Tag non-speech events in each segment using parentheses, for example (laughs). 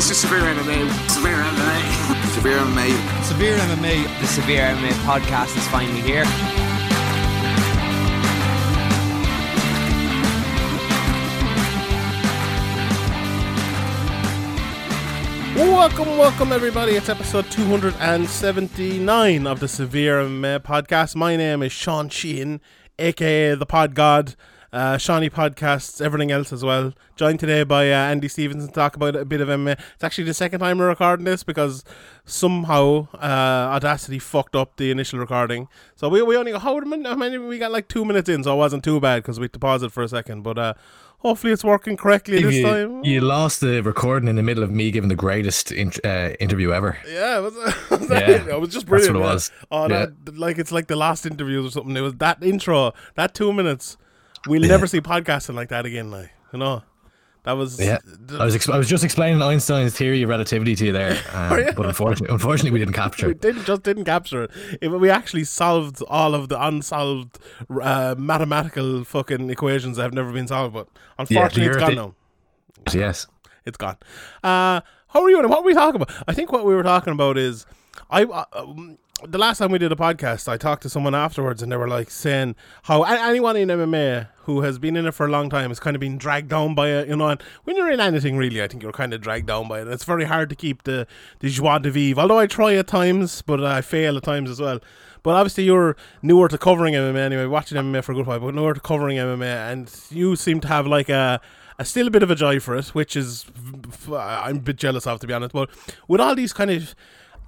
This is Severe MMA. Severe MMA. (laughs) Severe MMA. Severe MMA. The Severe MMA podcast is finally here. Welcome, welcome, everybody. It's episode 279 of the Severe MMA podcast. My name is Sean Sheehan, aka the Pod God. Uh, Shawnee podcasts, everything else as well. Joined today by uh, Andy Stevenson to talk about a bit of MMA. It's actually the second time we're recording this because somehow uh, Audacity fucked up the initial recording. So we, we only got how many, we got like two minutes in, so it wasn't too bad because we had to pause it for a second. But uh, hopefully it's working correctly this you, time. You lost the recording in the middle of me giving the greatest in, uh, interview ever. Yeah, it was, (laughs) was Yeah, it? it was just that's brilliant. what it was. Oh, Yeah. that, like it's like the last interviews or something. It was that intro, that two minutes. We'll never see podcasting like that again. Like you know, that was Yeah, I was ex- I was just explaining Einstein's theory of relativity to you there, (laughs) um, you? but unfortunately, unfortunately, we didn't capture we it. didn't just didn't capture it. If we actually solved all of the unsolved uh, mathematical fucking equations that have never been solved, but unfortunately, it's gone now. Yes, It's gone. Uh, how are you? And what were we talking about? I think what we were talking about is I. Uh, um, the last time we did a podcast, I talked to someone afterwards, and they were like saying how anyone in MMA who has been in it for a long time has kind of been dragged down by it. You know, and when you're in anything, really, I think you're kind of dragged down by it. It's very hard to keep the the joie de vivre. Although I try at times, but I fail at times as well. But obviously, you're newer to covering MMA anyway, watching MMA for a good while, but newer to covering MMA, and you seem to have like a a still a bit of a joy for it, which is I'm a bit jealous of to be honest. But with all these kind of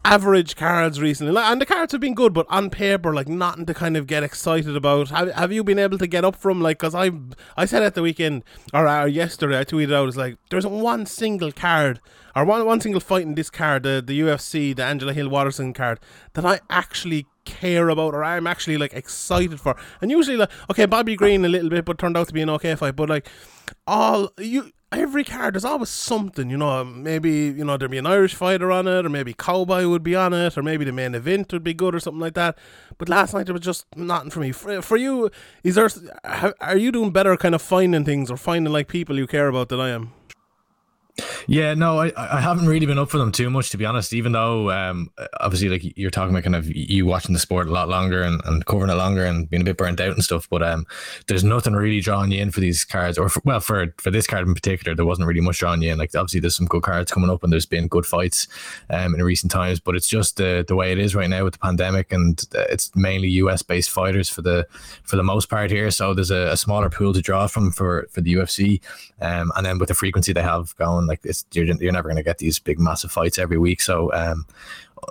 average cards recently, and the cards have been good, but on paper, like nothing to kind of get excited about. Have, have you been able to get up from like? Because I I said at the weekend or, or yesterday, I tweeted out, it's like there's one single card or one one single fight in this card, the the UFC, the Angela Hill Waterson card, that I actually care about or I'm actually like excited for. And usually like okay, Bobby Green a little bit, but turned out to be an okay fight. But like all you every card there's always something, you know, maybe, you know, there'd be an Irish fighter on it, or maybe Cowboy would be on it, or maybe the main event would be good or something like that. But last night there was just nothing for me. For, for you, is there are you doing better kind of finding things or finding like people you care about than I am? Yeah, no, I, I haven't really been up for them too much to be honest. Even though, um, obviously, like you're talking about kind of you watching the sport a lot longer and, and covering it longer and being a bit burnt out and stuff. But um, there's nothing really drawing you in for these cards, or for, well, for for this card in particular, there wasn't really much drawing you in. Like obviously, there's some good cards coming up, and there's been good fights um in recent times. But it's just the the way it is right now with the pandemic, and uh, it's mainly US based fighters for the for the most part here. So there's a, a smaller pool to draw from for for the UFC, um, and then with the frequency they have going, like it's you're, you're never going to get these big massive fights every week. So um,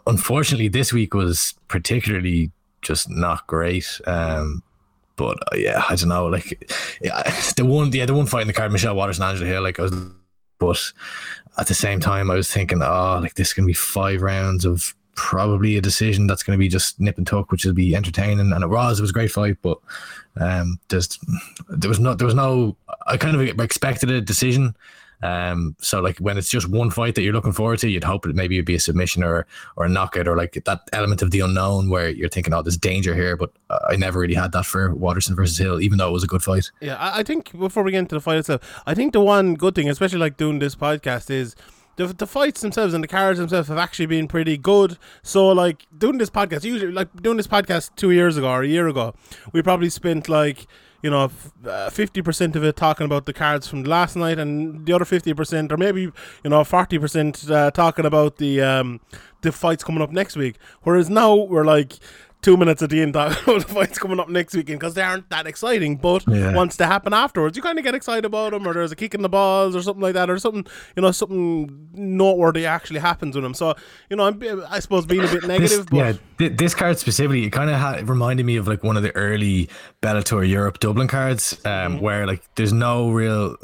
unfortunately, this week was particularly just not great. Um, but uh, yeah, I don't know. Like yeah, (laughs) the one, yeah, the one fight in the card, Michelle Waters and Angela Hill. Like I was, but at the same time, I was thinking, oh, like this to be five rounds of probably a decision that's going to be just nip and tuck, which will be entertaining. And it was, it was a great fight, but um, there was no, there was no. I kind of expected a decision. Um, so like when it's just one fight that you're looking forward to, you'd hope that maybe it'd be a submission or or a knockout or like that element of the unknown where you're thinking, oh, there's danger here. But I never really had that for Waterson versus Hill, even though it was a good fight. Yeah, I, I think before we get into the fight itself, I think the one good thing, especially like doing this podcast, is the, the fights themselves and the cards themselves have actually been pretty good. So like doing this podcast, usually like doing this podcast two years ago or a year ago, we probably spent like you know uh, fifty percent of it talking about the cards from last night, and the other fifty percent, or maybe you know forty percent, uh, talking about the um the fights coming up next week. Whereas now we're like. Two minutes at the end, talking about the fights coming up next weekend because they aren't that exciting. But Yeah. once they happen afterwards, you kind of get excited about them, or there's a kick in the balls, or something like that, or something you know, something noteworthy actually happens with them. So you know, I'm, I suppose being a bit negative, this, but yeah, th- this card specifically, it kind of ha- reminded me of like one of the early Bellator Europe Dublin cards, um, Mm-hmm. where like there's no real,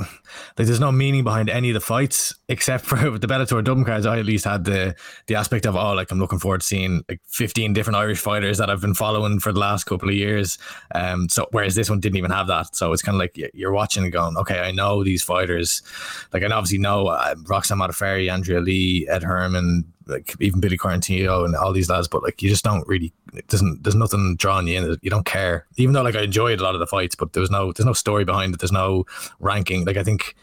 like there's no meaning behind any of the fights except for (laughs) the Bellator Dublin cards. I at least had the the aspect of oh, like I'm looking forward to seeing like 15 different Irish fighters that I've been following for the last couple of years. Um, so whereas this one didn't even have that, so it's kind of like you're watching and going, okay, I know these fighters, like I obviously know uh, Roxanne Modafferi, Andrea Lee, Ed Herman, like even Billy Quarantillo and all these lads, but like you just don't really it doesn't there's nothing drawing you in. You don't care, even though like I enjoyed a lot of the fights, but there was no there's no story behind it. There's no ranking. Like I think.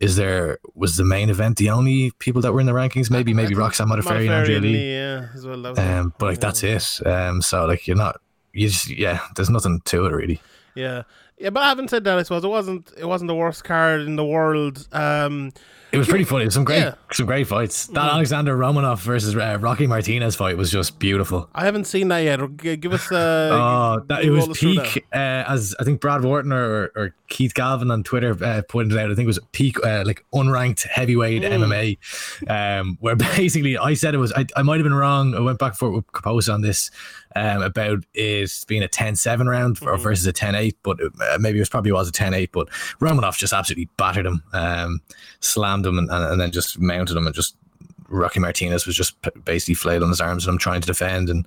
Is there was the main event the only people that were in the rankings? Maybe maybe Roxanne Modafferi and Andrea Lee. yeah, as well. That was. Um, but like that's it. Um, so like you're not you just yeah. There's nothing to it really. Yeah, yeah. But having said that, I suppose it wasn't it wasn't the worst card in the world. Um, It was pretty funny. Was some great Yeah. some great fights. That Alexander Romanov versus uh, Rocky Martinez fight was just beautiful. I haven't seen that yet. Give us. Uh, Oh, that, it was us through that. peak. Uh, as I think Brad Wharton or, or Keith Galvin on Twitter uh, pointed out, I think it was peak, uh, like unranked heavyweight MMA. Um, (laughs) where basically I said it was, I, I might have been wrong. I went back for with Caposa on this um, about it being a 10 7 round or versus a 10 8, but uh, maybe it was probably was a 10 8. But Romanov just absolutely battered him, um, slammed him, and, and, and then just mounted him and just Rocky Martinez was just basically flailing on his arms and I'm trying to defend and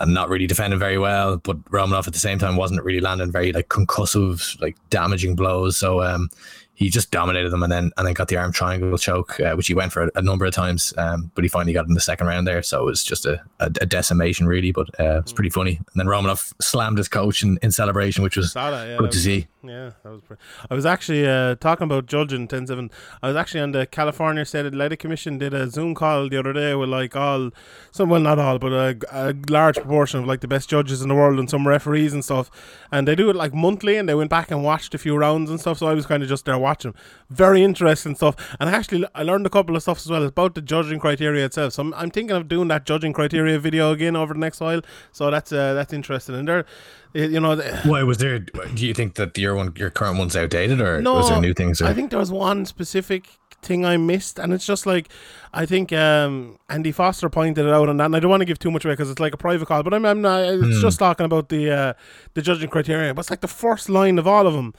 and not really defending very well. But Romanov at the same time wasn't really landing very like concussive, like damaging blows. So um, he just dominated them and then and then got the arm triangle choke, uh, which he went for a, a number of times. Um, but he finally got in the second round there. So it was just a, a, a decimation really. But uh, it's pretty funny. And then Romanov slammed his coach in, in celebration, which was that, yeah, good that to was- see. Yeah, that was. Pretty, I was actually uh, talking about judging 10-7. I was actually on the California State Athletic Commission. Did a Zoom call the other day with like all, some well not all, but a, a large proportion of like the best judges in the world and some referees and stuff. And they do it like monthly, and they went back and watched a few rounds and stuff. So I was kind of just there watching. Very interesting stuff. And actually I learned a couple of stuff as well about the judging criteria itself. So I'm, I'm thinking of doing that judging criteria video again over the next while. So that's uh, that's interesting. And there, you know. the- Why was there? Do you think that your one, your current one's outdated, or no, was there new things? Or? I think there was one specific thing I missed, and it's just like I think um, Andy Foster pointed it out on that, and I don't want to give too much away because it's like a private call, but I'm, I'm not. It's just talking about the uh, the judging criteria, but it's like the first line of all of them,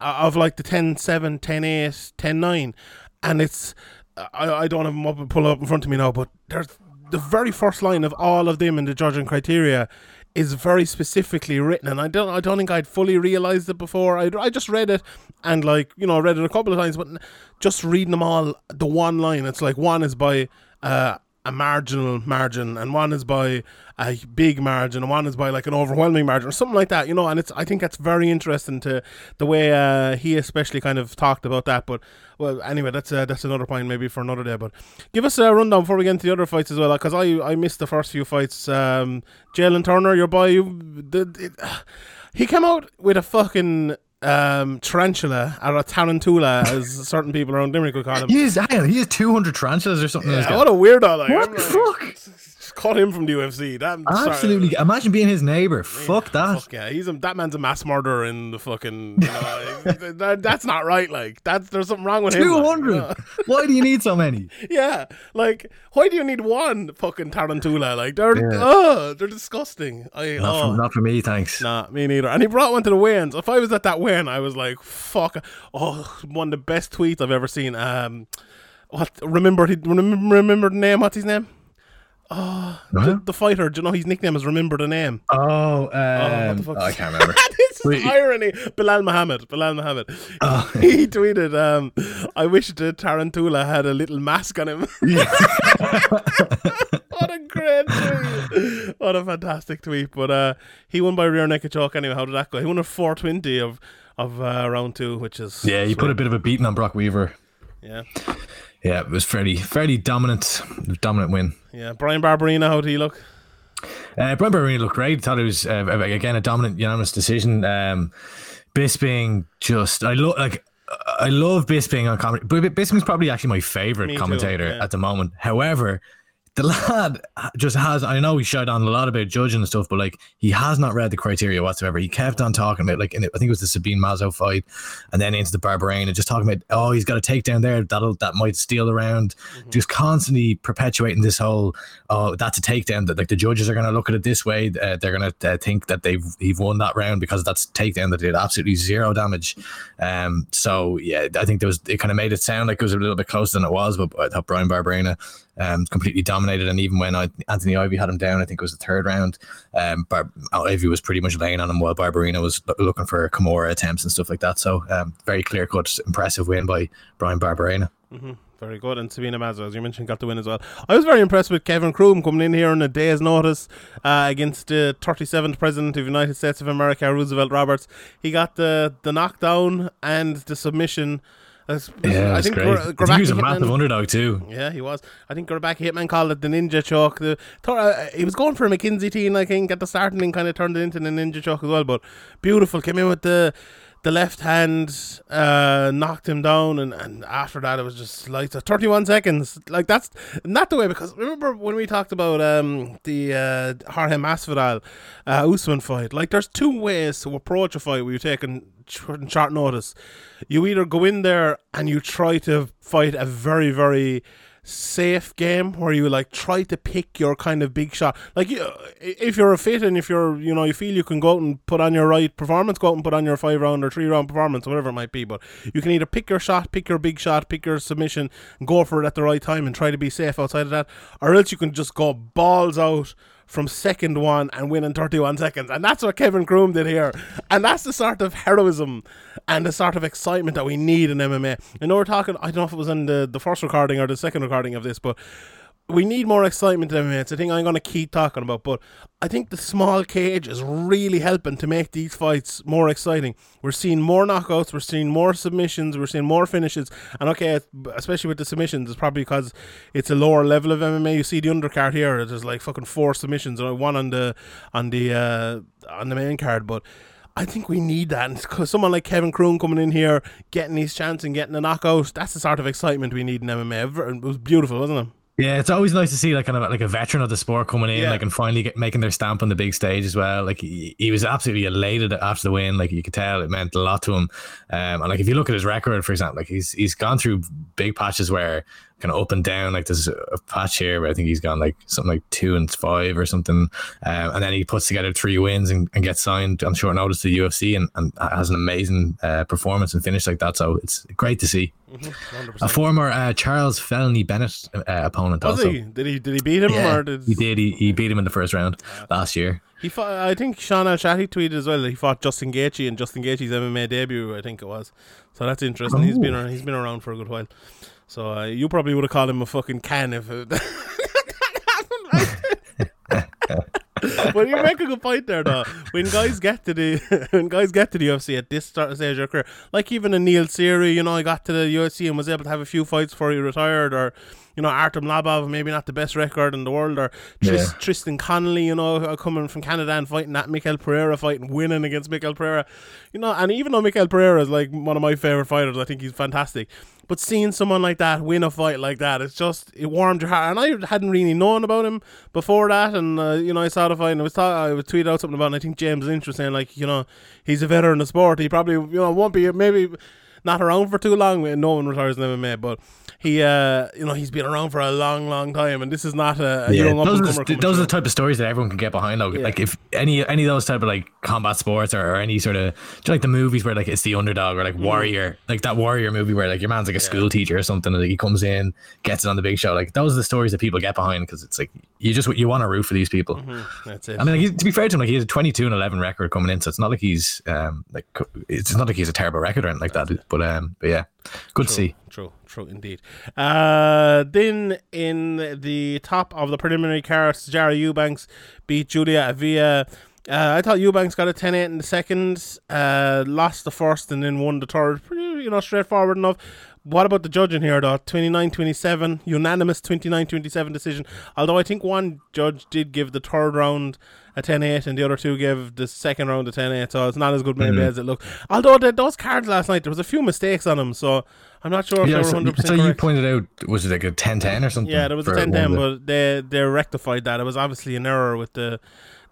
of like the 10 7, 10 8, 10 9, and it's I, I don't have them up and pull up in front of me now, but there's the very first line of all of them in the judging criteria is very specifically written, and I don't I don't think I'd fully realized it before. I I just read it and like you know I read it a couple of times, but just reading them all, the one line, it's like one is by uh, a marginal margin, and one is by a big margin, and one is by like an overwhelming margin, or something like that, you know. And it's I think that's very interesting to the way uh, he especially kind of talked about that. But well, anyway, that's uh, that's another point maybe for another day. But give us a rundown before we get into the other fights as well, because I I missed the first few fights. Um, Jalin Turner, your boy, you, the, it, (sighs) he came out with a fucking um tarantula or a tarantula as (laughs) certain people around Limerick would call him. He is, he has 200 tarantulas or something. Yeah, guy. what a weirdo! Like, What the like, fuck? (laughs) Cut him from the UFC. That Absolutely. Imagine being his neighbor. Fuck that. Fuck yeah, he's a, that man's a mass murderer in the fucking. You know, (laughs) that, that's not right. Like that's there's something wrong with him. like, 200. you know? (laughs) Why do you need so many? Yeah, like why do you need one fucking tarantula? Like they're Yeah. oh, they're disgusting. I Not, oh. for, not for me, thanks. Nah, me neither. And he brought one to the weigh-ins. If I was at that weigh-in, I was like, "Fuck!" Oh, one of the best tweets I've ever seen. Um, what? Remember? He remember, remember the name? What's his name? Huh? The, the fighter. Do you know his nickname is Remember the Name? Oh, um, fuck? I can't remember. (laughs) this is Wait. irony. Belal Muhammad. Belal Muhammad. Oh. (laughs) he tweeted, um, "I wish the tarantula had a little mask on him." (laughs) what a great tweet! What a fantastic tweet! But uh, he won by rear naked choke. Anyway, how did that go? He won a four twenty of of uh, round two, which is yeah, he put a bit of a beating on Brok Weaver. yeah, Yeah, it was fairly fairly dominant dominant win. yeah. Brian Barberena, how did he look? Uh, Brian Barberena looked great. Thought it was uh, again a dominant unanimous decision. Um, Bisping just I look like I love Bisping on comedy. Bisping's probably actually my favorite Me too, commentator yeah. at the moment. However, the lad just has I know he shot on a lot about judging and stuff, but like he has not read the criteria whatsoever. He kept on talking about like in it, I think it was the Sabina Mazo fight and then into the Barberena, just talking about oh he's got a takedown there that'll that might steal the round. Mm-hmm. Just constantly perpetuating this whole oh that's a takedown that like the judges are gonna look at it this way. Uh, they're gonna uh, think that they've he've won that round because that's a takedown that did absolutely zero damage. Um so yeah, I think there was it kind of made it sound like it was a little bit closer than it was, but I thought Brian Barberena um, completely dominated. And even when I, Anthony Ivy had him down, I think it was the third round, um, Bar- Ivy was pretty much laying on him while Barberena was lo- looking for Kimura attempts and stuff like that. So um, very clear cut, impressive win by Brian Barberena. Very good. And Sabina Mazo, as you mentioned, got the win as well. I was very impressed with Kevin Croom coming in here on a day's notice uh, against the 37th President of the United States of America, Roosevelt Roberts. He got the, the knockdown and the submission. As- Yeah, I that's think great. I he was a Hitman- massive underdog too. Yeah, he was. I think Gurbaki Hitman called it the ninja choke. The Thor- uh, he was going for a McKinsey team, I think, at the starting and then kind of turned it into the ninja choke as well. But beautiful, came in with the the left hand, uh, knocked him down, and, and after that it was just like thirty one seconds. Like that's not the way because remember when we talked about um the uh, Jorge Masvidal uh, Usman fight. Like there's two ways to approach a fight where you're taking short notice. You either go in there and you try to fight a very very safe game where you like try to pick your kind of big shot. Like if you're a fit and if you're you know you feel you can go out and put on your right performance, go out and put on your five round or three round performance, whatever it might be. But you can either pick your shot, pick your big shot, pick your submission, go for it at the right time and try to be safe outside of that, or else you can just go balls out from second one and win in 31 seconds. And that's what Kevin Croom did here. And that's the sort of heroism and the sort of excitement that we need in MMA. I know we're talking, I don't know if it was in the, the first recording or the second recording of this, but we need more excitement in. It's a thing I'm going to keep talking about. But I think the small cage is really helping to make these fights more exciting. We're seeing more knockouts, we're seeing more submissions, we're seeing more finishes. And okay, especially with the submissions, it's probably because it's a lower level of MMA. You see the undercard here, there's like fucking four submissions, and one on the on the uh, on the main card, but. I think we need that. And because someone like Kevin Croom coming in here, getting his chance and getting a knockout, that's the sort of excitement we need in MMA. It was beautiful, wasn't it? Yeah, it's always nice to see like kind of like a veteran of the sport coming in, Yeah. like and finally get, making their stamp on the big stage as well. Like he, he was absolutely elated after the win. Like you could tell it meant a lot to him. Um, and like if you look at his record, for example, like he's he's gone through big patches where kind of up and down. Like there's a patch here where I think he's gone like something like two and five or something, um, and then he puts together three wins and, and gets signed on short notice to the UFC and, and has an amazing uh, performance and finish like that. So it's great to see. A former uh, Charles Felony Bennett uh, opponent Was also. he? Did he? Did he beat him? Yeah, or did he did. He, he beat him in the first round last year. He fought, I think Sean Al Shatti tweeted as well that he fought Justin Gaethje in Justin Gaethje's MMA debut. I think it was. So that's interesting. He's been around, he's been around for a good while. So uh, you probably would have called him a fucking can if (laughs) it but you make a good point there, though. When guys get to the (laughs) when guys get to the UFC at this start stage of their career, like even a Neil Seery, you know, he got to the UFC and was able to have a few fights before he retired, or you know, Artem Lobov, maybe not the best record in the world, or Yeah. Tristan Connelly, you know, coming from Canada and fighting that Michel Pereira fight and winning against Michel Pereira, you know, and even though Michel Pereira is like one of my favorite fighters, I think he's fantastic. But seeing someone like that win a fight like that, it's just it warmed your heart. And I hadn't really known about him before that, and uh, you know I saw the fight and I was ta- I was tweeted out something about. It, and I think James Lynch was saying like you know he's a veteran of the sport. He probably you know won't be maybe not around for too long no one retires in MMA, but he uh you know he's been around for a long long time, and this is not a, a young those, are the, those are the type of stories that everyone can get behind. Though, Yeah. like if any any of those type of like combat sports or, or any sort of do like the movies where like it's the underdog or like Mm. warrior, like that warrior movie where like your man's like a school teacher or something, and like, he comes in, gets it on the big show. Like those are the stories that people get behind because it's like you just you want to root for these people. That's it. I mean, like, to be fair to him, like he has a twenty-two and eleven record coming in, so it's not like he's um like it's not like he's a terrible record or anything like that. But um, but yeah, good to see. True, true indeed. Uh, then in the top of the preliminary cards, Jara Eubanks beat Julia Avila. Uh, I thought Eubanks got a 10 8 in the second, uh, lost the first, and then won the third. Pretty, you know, straightforward enough. What about the judging here, though? 29 27, unanimous 29 27 decision. Although I think one judge did give the third round a 10 8 and the other two gave the second round a 10 8, so it's not as good maybe Mhm. as it looked. Although the, those cards last night, there was a few mistakes on them, so I'm not sure if Yeah, they so, were 100% so you pointed out was it like a 10-10 or something? Yeah, there was a 10-10, but they, they rectified that. It was obviously an error with the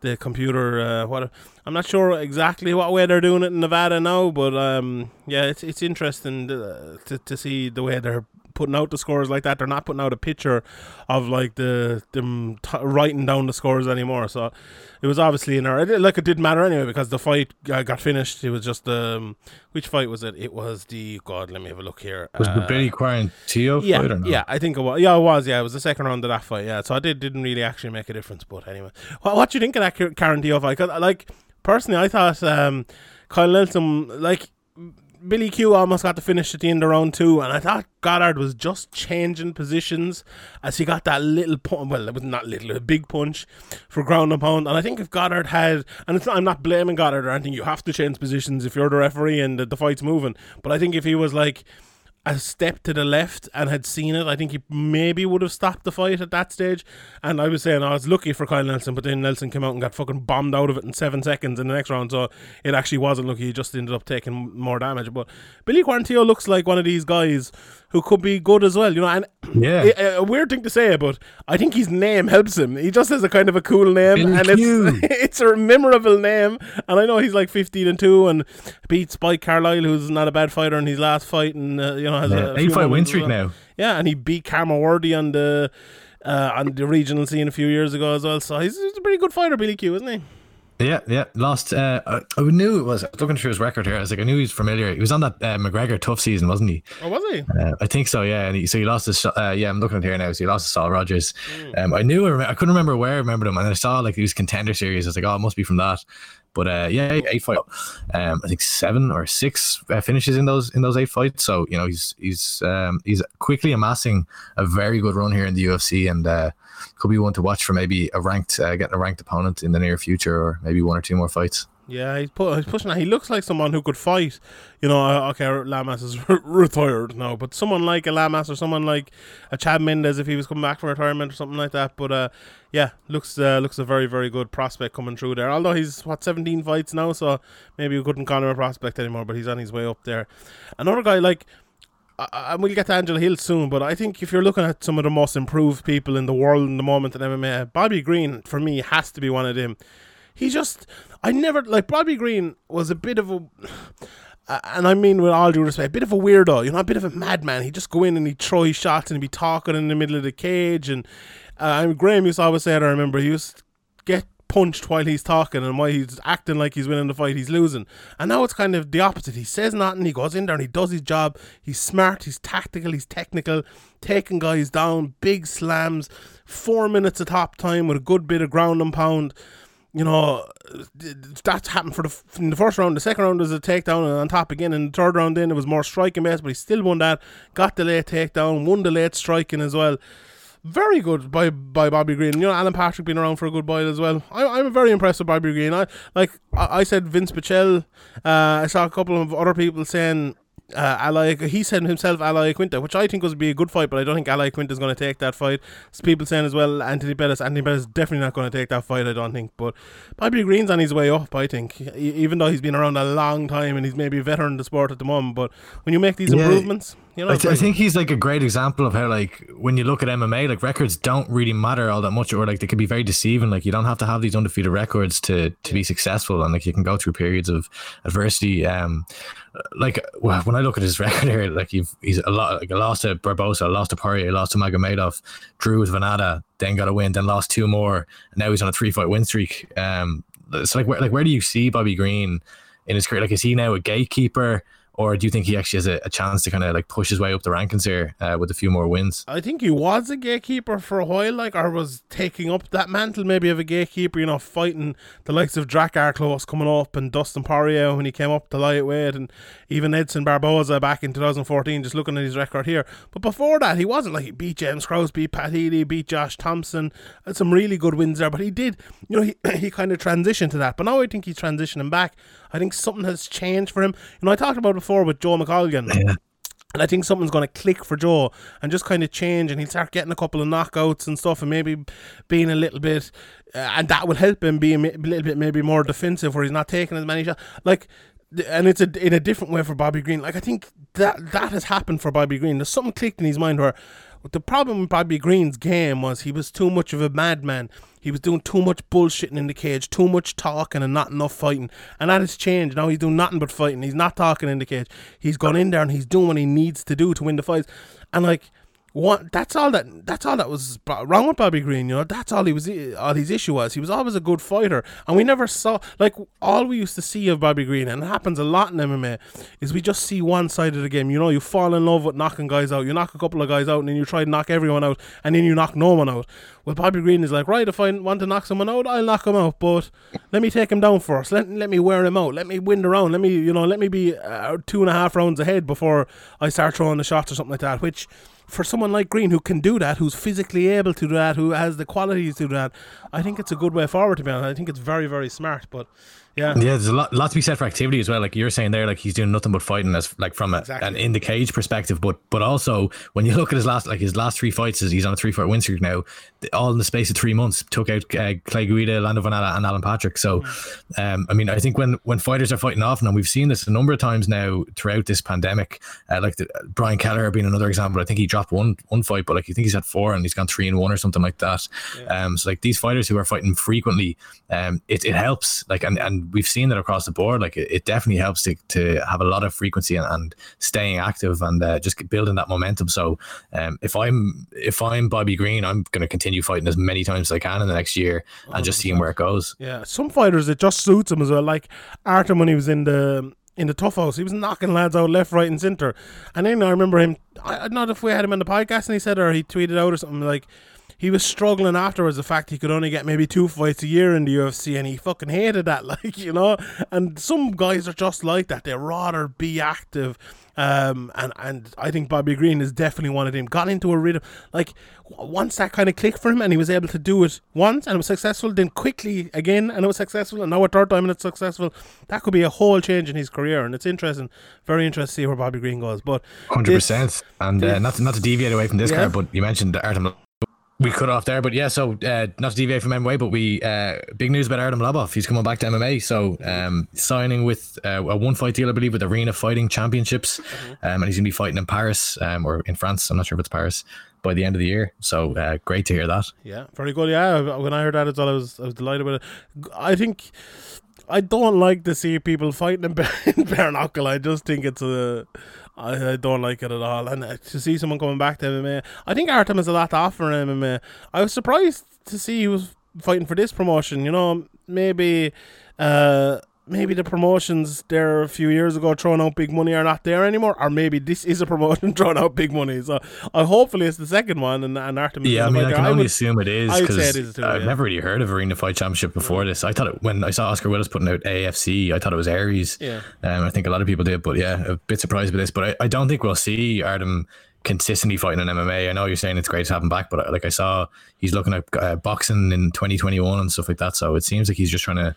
the computer. Uh, what I'm not sure exactly what way they're doing it in Nevada now, but um, yeah, it's it's interesting uh, to to see the way they're putting out the scores like that. They're not putting out a picture of like the them t- writing down the scores anymore. So it was obviously an error. It, like it didn't matter anyway because the fight uh, got finished. It was just um, which fight was it? It was the God. Let me have a look here. was Uh, the Billy Quarantillo yeah, fight or no? yeah, I think it was. Yeah, it was. Yeah, it was the second round of that fight. Yeah, so I did didn't really actually make a difference. But anyway, what what do you think of that Quarantillo fight? 'Cause, like personally, I thought um, Kyle Nelson like. Billy Q almost got the finish at the end of round two, and I thought Goddard was just changing positions as he got that little punch. Well, it was not little, a big punch for ground and pound. And I think if Goddard had, and not, I'm not blaming Goddard or anything, you have to change positions if you're the referee and the, the fight's moving. But I think if he was like a step to the left and had seen it, I think he maybe would have stopped the fight at that stage. And I was saying I was lucky for Kyle Nelson, but then Nelson came out and got fucking bombed out of it in seven seconds in the next round. So it actually wasn't lucky. He just ended up taking more damage. But Billy Quarantillo looks like one of these guys who could be good as well, you know. And Yeah. a, a weird thing to say, but I think his name helps him. He just has a kind of a cool name, Billy and Q. it's (laughs) it's a memorable name. And I know he's like fifteen and two, and beat Spike Carlyle, who's not a bad fighter in his last fight, and uh, you know has Yeah, a, a eight fight win streak well. now. Yeah, and he beat Khama Worthy on the uh, on the regional scene a few years ago as well. So he's, he's a pretty good fighter, Billy Q, isn't he? Yeah, yeah. Lost. Uh, I, I knew it was. I was looking through his record here. I was like, I knew he was familiar. He was on that uh, McGregor tough season, wasn't he? Or was he? Uh, I think so. Yeah. And he, so he lost his. Uh, yeah, I'm looking at here now. So he lost to Saul Rogers. Um, I knew. I, rem- I couldn't remember where I remembered him, and then I saw like he was contender series. I was like, oh, it must be from that. But uh, yeah, eight fight. Um, I think seven or six uh, finishes in those in those eight fights. So you know he's he's um, he's quickly amassing a very good run here in the UFC, and uh, could be one to watch for maybe a ranked uh, getting a ranked opponent in the near future, or maybe one or two more fights. Yeah, he's, pu- he's pushing that. He looks like someone who could fight. You know, uh, okay, Lamas is (laughs) retired now, but someone like a Lamas or someone like a Chad Mendes if he was coming back from retirement or something like that. But uh, yeah, looks uh, looks a very very good prospect coming through there. Although he's what 17 fights now, so maybe we couldn't call him a prospect anymore. But he's on his way up there. Another guy like. And we'll get to Angela Hill soon, but I think if you're looking at some of the most improved people in the world in the moment in MMA, Bobby Green for me has to be one of them. He just, I never like Bobby Green was a bit of a, (sighs) uh, and I mean with all due respect, a bit of a weirdo, you know, a bit of a madman. He'd just go in and he'd throw his shots and he'd be talking in the middle of the cage. And uh, I mean Graham used to always say, it, I remember, he used to get punched while he's talking and while he's acting like he's winning the fight, he's losing. And now it's kind of the opposite. He says nothing, he goes in there and he does his job. He's smart, he's tactical, he's technical, taking guys down, big slams, four minutes of top time with a good bit of ground and pound you know, that's happened for the in the first round. The second round was a takedown and on top again. In the third round, then it was more striking based, but he still won that. Got the late takedown, won the late striking as well. Very good by by Bobby Green. You know, Alan Patrick been around for a good while as well. I, I'm very impressed with Bobby Green. I like I, I said Vince Pichel. Uh, I saw a couple of other people saying uh, Ally, he said himself Al Iaquinta, which I think was be a good fight, but I don't think Al Iaquinta is going to take that fight. There's people saying as well Anthony Pettis. Anthony Pettis is definitely not going to take that fight, I don't think. But Bobby Green's on his way up, I think, even though he's been around a long time and he's maybe a veteran in the sport at the moment. But when you make these Yeah. improvements, you know, I, th- I think he's like a great example of how like when you look at MMA, like records don't really matter all that much, or like they can be very deceiving. Like you don't have to have these undefeated records to to be successful, and like you can go through periods of adversity. Um, like well, when I look at his (laughs) record here, like you've he's a lot like a lost to Barboza, lost to Poirier, lost to Magomedov, drew with Vannata, then got a win, then lost two more, and now he's on a three fight win streak. Um, so like where like where do you see Bobby Green in his career? Like is he now a gatekeeper? Or do you think he actually has a, a chance to kind of like push his way up the rankings here uh, with a few more wins? I think he was a gatekeeper for a while, like, or was taking up that mantle maybe of a gatekeeper, you know, fighting the likes of Drakkar Klose coming up and Dustin Poirier when he came up to lightweight and even Edson Barboza back in 2014, just looking at his record here. But before that, he wasn't like he beat James Krause, beat Pat Healy, beat Josh Thompson, had some really good wins there. But he did, you know, he, (clears throat) he kind of transitioned to that. But now I think he's transitioning back. I think something has changed for him. You know, I talked about it before with Joe McColgan. And I think something's going to click for Joe and just kind of change, and he'll start getting a couple of knockouts and stuff, and maybe being a little bit, uh, and that will help him be a little bit maybe more defensive, where he's not taking as many shots. Like, and it's a, in a different way for Bobby Green. Like, I think that that has happened for Bobby Green. There's something clicked in his mind where the problem with Bobby Green's game was he was too much of a madman. He was doing too much bullshitting in the cage, too much talking and not enough fighting. And that has changed. Now he's doing nothing but fighting. He's not talking in the cage. He's gone in there and he's doing what he needs to do to win the fights. And like what that's all that that's all that was wrong with Bobby Green, you know. That's all he was all his issue was. He was always a good fighter. And we never saw like all we used to see of Bobby Green, and it happens a lot in MMA, is we just see one side of the game. You know, you fall in love with knocking guys out. You knock a couple of guys out and then you try to knock everyone out and then you knock no one out. Well Bobby Green is like, right, if I want to knock someone out, I'll knock him out, but let me take him down first. Let, let me wear him out. Let me win the round. Let me, you know, let me be uh, two and a half rounds ahead before I start throwing the shots or something like that. Which, for someone like Green who can do that, who's physically able to do that, who has the qualities to do that, I think it's a good way forward. To be honest, I think it's very, very smart. But yeah, Yeah, there's a lot, lot to be said for activity as well. Like you're saying there, like he's doing nothing but fighting as like from a, Exactly. an in the cage perspective. But but also when you look at his last like his last three fights, is he's on a three fight win streak now. All in the space of three months, took out uh, Clay Guida, Lando Vannata, and Alan Patrick. So, um, I mean, I think when when fighters are fighting off, and we've seen this a number of times now throughout this pandemic. Uh, like the, Brian Keller being another example. I think he dropped one one fight, but like you think he's had four, and he's gone three and one or something like that. Um, so like these fighters who are fighting frequently, um, it, it helps. Like and, and we've seen that across the board. Like it, it definitely helps to, to have a lot of frequency and, and staying active and uh, just building that momentum. So um, if I'm if I'm Bobby Green, I'm going to continue fighting as many times as I can in the next year and just seeing where it goes. Yeah, some fighters it just suits them as well. Like Artem when he was in the in the tough house, he was knocking lads out left, right, and centre. And then I remember him. I I don't know if we had him on the podcast and he said or he tweeted out or something like he was struggling afterwards the fact he could only get maybe two fights a year in the UFC and he fucking hated that (laughs) like you know? And some guys are just like that. They rather be active um and and I think Bobby Green is definitely one of them. Got into a rhythm. Like once that kind of clicked for him and he was able to do it once and it was successful then quickly again and it was successful and now a third time and it's successful that could be a whole change in his career and it's interesting very interesting to see where Bobby Green goes. But hundred percent, And uh, not to, not to deviate away from this Yeah. card, but you mentioned Artem. We cut off there, but yeah. So uh, not to deviate from MMA, but we uh, big news about Artem Lobov. He's coming back to MMA. So um, signing with uh, a one fight deal, I believe, with Arena Fighting Championships, um, and he's gonna be fighting in Paris um, or in France. I'm not sure if it's Paris by the end of the year. So uh, great to hear that. Yeah, very good. Yeah, when I heard that as well, I was I was delighted with it. I think I don't like to see people fighting in bare, (laughs) in bare knuckle. I just think it's a. I, I don't like it at all. And uh, to see someone coming back to MMA, I think Artem has a lot to offer in MMA. I was surprised to see he was fighting for this promotion. You know, maybe. Uh, Maybe the promotions there a few years ago throwing out big money are not there anymore, or maybe this is a promotion (laughs) throwing out big money. So, I hopefully it's the second one, and, and Artem. is Yeah, I mean, I can only would- assume it is I because it is too, I've yeah. never really heard of Arena Fight Championship before this. I thought it when I saw Oscar Willis putting out AFC, I thought it was Ares. Yeah. um, I think a lot of people did, but yeah, a bit surprised by this. But I, I don't think we'll see Artem consistently fighting in MMA. I know you're saying it's great to have him back, but uh, like I saw, he's looking at uh, boxing in 2021 and stuff like that. So it seems like he's just trying to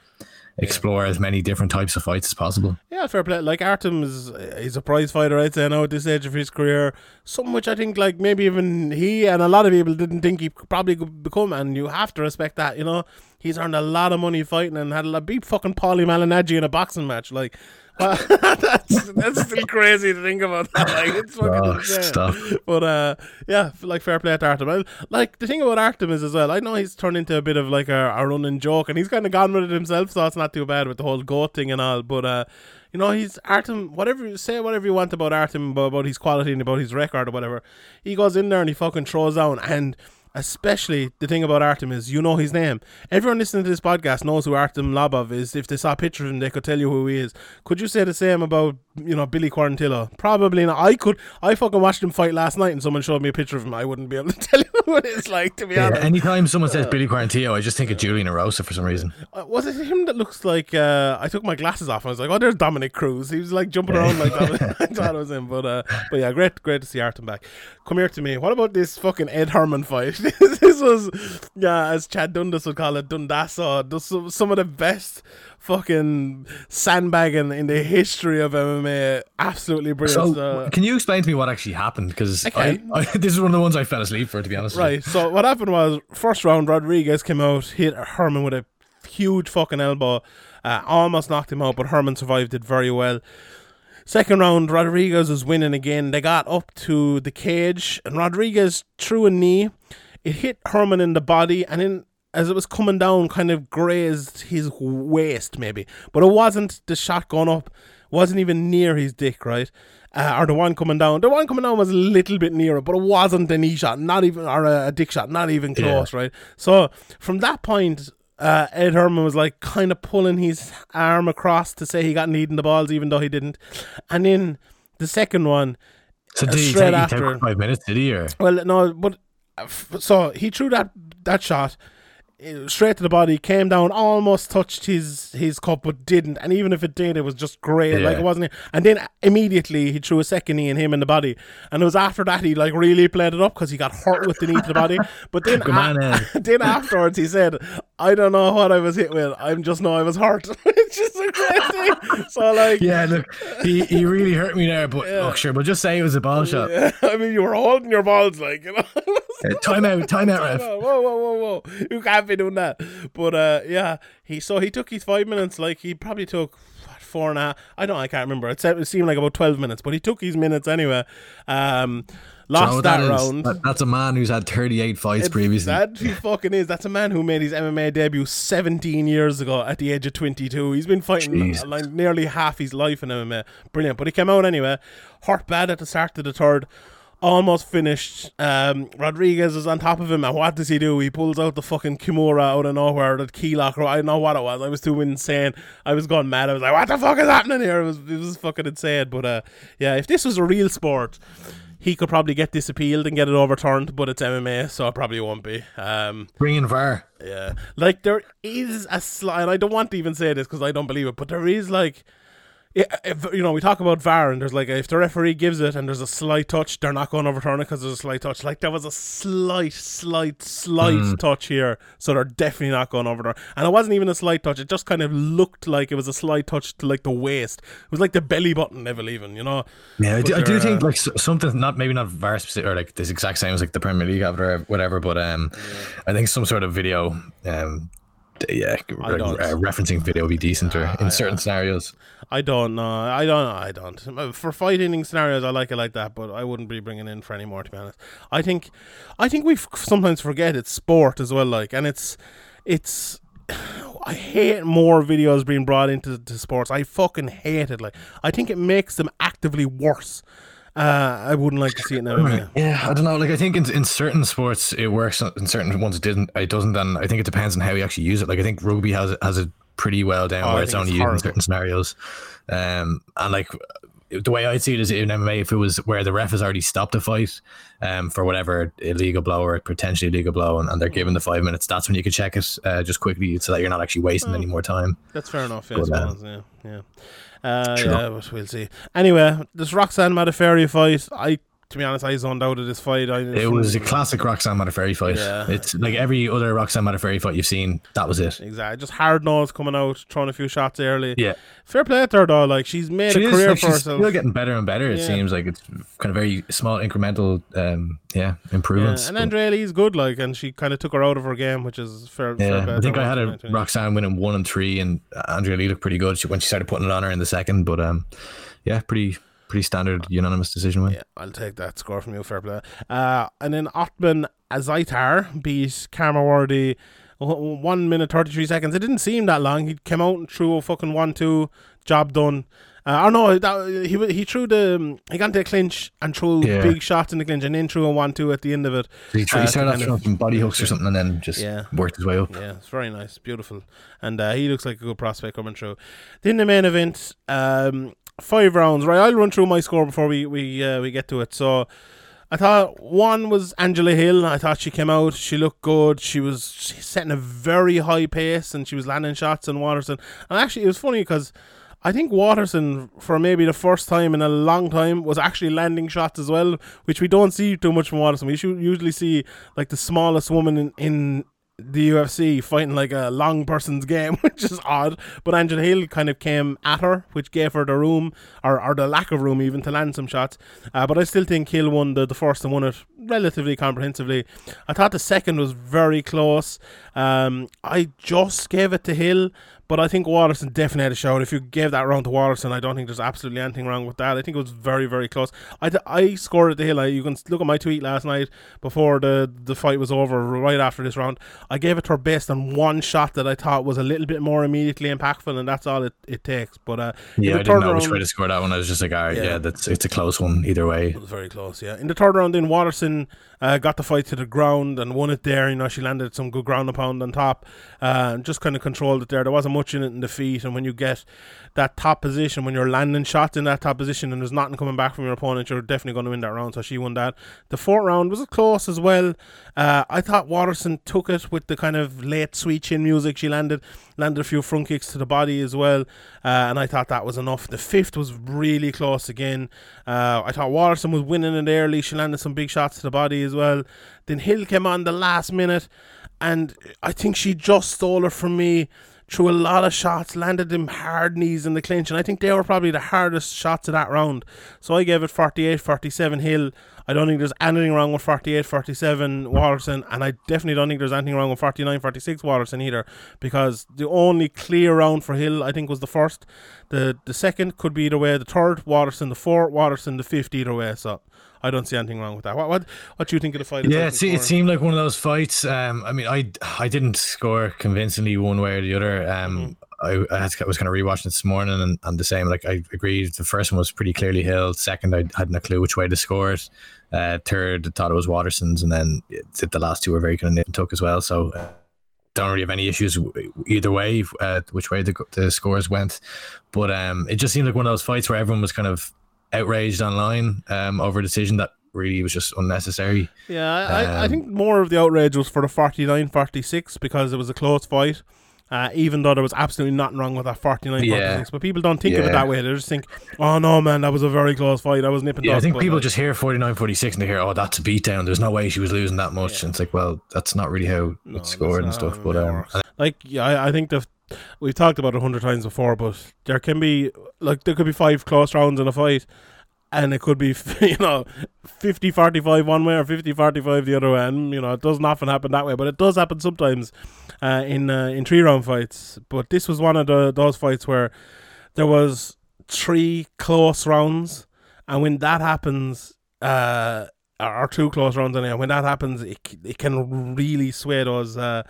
explore as many different types of fights as possible. Yeah, fair play. Like Artem is he's a prize fighter, I'd say now at this age of his career. Something which I think like maybe even he and a lot of people didn't think he probably could become, and you have to respect that. You know, he's earned a lot of money fighting and had a lot, beat fucking Paulie Malignaggi in a boxing match. Like, well, (laughs) that's that's still crazy to think about. That. (laughs) Like, it's fucking Oh, insane. stop. But uh, yeah, like fair play to Artem. I, like the thing about Artem is as well. I know he's turned into a bit of like a, a running joke, and he's kind of gone with it himself, so it's not too bad with the whole goat thing and all. But uh, you know, he's Artem. Whatever you say, whatever you want about Artem, about, about his quality and about his record or whatever, he goes in there and he fucking throws down and. Especially the thing about Artem is you know his name. Everyone listening to this podcast knows who Artem Lobov is. If they saw a picture of him, they could tell you who he is. Could you say the same about you know Billy Quarantillo? Probably not. I could. I fucking watched him fight last night, and someone showed me a picture of him. I wouldn't be able to (laughs) tell you what it is. Like to be Yeah, honest, anytime someone says Billy Quarantillo, I just think of Julian Erosa for some reason. Uh, was it him that looks like? Uh, I took my glasses off. and I was like, oh, there's Dominick Cruz. He was like jumping around like that. (laughs) I thought it was him, but uh, but yeah, great, great to see Artem back. Come here to me. What about this fucking Ed Herman fight? (laughs) this, this was, yeah, as Chad Dundas would call it, Dundasso. This some of the best fucking sandbagging in the history of MMA. Absolutely brilliant. So, can you explain to me what actually happened? Because. I, (laughs) this is one of the ones I fell asleep for, to be honest. Right. So what happened was first round Rodriguez came out, hit Herman with a huge fucking elbow, uh, almost knocked him out, but Herman survived it very well. Second round, Rodriguez was winning again. They got up to the cage, and Rodriguez threw a knee. It hit Herman in the body, and then as it was coming down, kind of grazed his waist, maybe. But it wasn't the shot going up, wasn't even near his dick, right? Uh, or the one coming down. The one coming down was a little bit nearer, but it wasn't a knee shot, not even, or a, a dick shot, not even close, right? So from that point, uh, Ed Herman was like kind of pulling his arm across to say he got kneed in the balls, even though he didn't. And then the second one, So did he straight take, he after- take five minutes? Did he? Or well, no, but uh, so he threw that that shot straight to the body, came down, almost touched his his cup, but didn't. And even if it did, it was just great, like it wasn't. And then immediately he threw a second knee in him in the body, and it was after that he like really played it up because he got hurt with the knee to the body. But then, (laughs) Come on, (laughs) then afterwards he said, "I don't know what I was hit with. I'm just know I was hurt." (laughs) it's just a great thing. So like, yeah, look, he, he really hurt me there. But look, sure, but just say it was a ball shot. I mean, you were holding your balls, like you know. Uh, time out, time out, ref. whoa, whoa, whoa, whoa, whoa! You can't be doing that. But uh, yeah, he so he took his five minutes. Like he probably took what, four and a half. I don't. I can't remember. It, seemed like about twelve minutes, but he took his minutes anyway. Um, lost So that, is- round. that- that's a man who's had 38 fights It- previously. That he fucking is. That's a man who made his MMA debut 17 years ago at the age of 22. He's been fighting Jesus. like nearly half his life in MMA. Brilliant. But he came out anyway. Hurt bad at the start of the third. Almost finished. Um, Rodriguez is on top of him, and what does he do? He pulls out the fucking Kimura out of nowhere, that key locker. I don't know what it was. I was too insane. I was going mad. I was like, "What the fuck is happening here?" It was, it was fucking insane. But uh, yeah, if this was a real sport, he could probably get this appealed and get it overturned. But it's MMA, so it probably won't be. Um, Bring in VAR. yeah, like there is a slide. I don't want to even say this because I don't believe it, but there is like. Yeah, if, you know, we talk about VAR, and there's like if the referee gives it and there's a slight touch, they're not going to overturn it because there's a slight touch. Like there was a slight, slight, slight touch here, so they're definitely not going to overturn. And it wasn't even a slight touch; it just kind of looked like it was a slight touch to like the waist. It was like the belly button level, even. You know? Yeah, I do, I do think uh, like something not maybe not VAR specific or like this exact same as like the Premier League or whatever, but um, I think some sort of video, um, yeah, don't. uh, referencing video would be decent or in certain scenarios. I don't know. I don't. I don't. For fighting scenarios, I like it like that, but I wouldn't be bringing in for any more. To be honest, I think, I think we f- sometimes forget it's sport as well. Like, and it's, it's. (sighs) I hate more videos being brought into to sports. I fucking hate it. Like, I think it makes them actively worse. Uh, I wouldn't like to see it now. yeah. Yeah, I don't know. Like I think in, in certain sports it works, in certain ones it didn't. It doesn't. And I think it depends on how you actually use it. Like I think rugby has it has it pretty well down Oh, where it's only it's used in certain scenarios. Um, and like the way I'd see it is in MMA, if it was where the ref has already stopped a fight, um, for whatever illegal blow or potentially illegal blow, and, and they're given the five minutes, that's when you could check it uh, just quickly so that you're not actually wasting any more time. That's fair enough. Yeah, But, suppose. Yeah, yeah. Uh, Sure. yeah, but we'll see. Anyway, this Roxanne Modafferi fight, I, to be honest, I zoned out of this fight. I, It was a classic Roxanne Modafferi fight. Yeah. It's like every other Roxanne Modafferi fight you've seen. That was it. Exactly. Just hard nose coming out, throwing a few shots early. Yeah. Fair play to her though. Like she's made She a is, career like, for she's herself. still getting better and better. It Yeah. seems like it's kind of very small incremental, um, yeah, Yeah, improvements. and but- Andrea Lee's good, like, and she kind of took her out of her game, which is fair. fair yeah, play I think. I had a Roxanne winning one and three, and Andrea Lee looked pretty good when she started putting it on her in the second. But um, yeah, pretty pretty standard unanimous decision win. Yeah, I'll take that score from you, fair play. Uh, and then Otman Azaitar beat Khama Worthy one minute thirty three seconds. It didn't seem that long. He came out and threw a fucking one two, job done. Uh, or no, that, he he threw the um, he got into a clinch and threw Yeah. big shots in the clinch and then threw a one two at the end of it. He, tr- Uh, he started off throwing some body hooks or something, and then just Yeah. worked his way up. Yeah, it's very nice, beautiful, and uh, he looks like a good prospect coming through. Then the main event, um, five rounds. Right, I'll run through my score before we we uh, we get to it. So, I thought one was Angela Hill. I thought she came out, she looked good. She was setting a very high pace, and she was landing shots on Waterson. And actually, it was funny because. I think Waterson, for maybe the first time in a long time, was actually landing shots as well, which we don't see too much from Waterson. We usually see like the smallest woman in, in the UFC fighting like a long person's game, (laughs) which is odd. But Angela Hill kind of came at her, which gave her the room, or, or the lack of room even, to land some shots. Uh, but I still think Hill won the, the first and won it relatively comprehensively. I thought the second was very close. Um, I just gave it to Hill, but I think Waterson definitely had a shout. If you gave that round to Waterson, I don't think there's absolutely anything wrong with that. I think it was very, very close. I, th- I scored at the hill. I, you can look at my tweet last night before the, the fight was over, right after this round. I gave it to her based on one shot that I thought was a little bit more immediately impactful, and that's all it, it takes. But uh, yeah, I didn't know which way to score that one. I was just like, all right, yeah. yeah, that's it's a close one either way. It was very close, yeah. In the third round, then Waterson uh, got the fight to the ground and won it there. You know, she landed some good ground pound on top, uh, and just kind of controlled it there. There wasn't much in it in the feet, and when you get that top position, when you're landing shots in that top position, and there's nothing coming back from your opponent, you're definitely going to win that round. So she won that. The fourth round was close as well. Uh, I thought Waterson took it with the kind of late sweet chin music. She landed landed a few front kicks to the body as well, uh, and I thought that was enough. The fifth was really close again. Uh, I thought Waterson was winning it early. She landed some big shots to the body as well. Then Hill came on the last minute, and I think she just stole it from me threw a lot of shots, landed them hard knees in the clinch, and I think they were probably the hardest shots of that round. So I gave it 48 47 Hill. I don't think there's anything wrong with 48 47 Waterson, and I definitely don't think there's anything wrong with 49 46 Waterson either, because the only clear round for Hill, I think, was the first. The the second could be either way, the third, Waterson, the fourth, Waterson, the fifth, either way. So I don't see anything wrong with that. What what what do you think of the fight? Yeah, it, it seemed like one of those fights. Um, I mean, I I didn't score convincingly one way or the other. Um, mm-hmm. I, I, was kind of rewatching this morning and, and the same. Like I agreed, the first one was pretty clearly Hill. Second, I had no clue which way to score it. Uh, third, I thought it was Waterson's, and then it, the last two were very kind of nip and tuck as well. So. Uh, don't really have any issues either way, uh, which way the, the scores went. But um, it just seemed like one of those fights where everyone was kind of outraged online um, over a decision that really was just unnecessary. Yeah, I, um, I think more of the outrage was for the 49 46 because it was a close fight. Uh, even though there was absolutely nothing wrong with that 49 yeah. 46. But people don't think yeah. of it that way. They just think, oh no, man, that was a very close fight. I was nipping Yeah, I think people like, just hear 49 46 and they hear, oh, that's a beatdown. There's no way she was losing that much. Yeah. And it's like, well, that's not really how no, it's scored and stuff. But um, like, yeah, I, I think the we've talked about it a hundred times before, but there can be like there could be five close rounds in a fight, and it could be (laughs) you know 50 45 one way or 50 45 the other way and you know it doesn't often happen that way but it does happen sometimes uh, in uh, in three round fights. But this was one of the those fights where there was three close rounds and when that happens uh or two close rounds anyway when that happens it, it can really sway those uh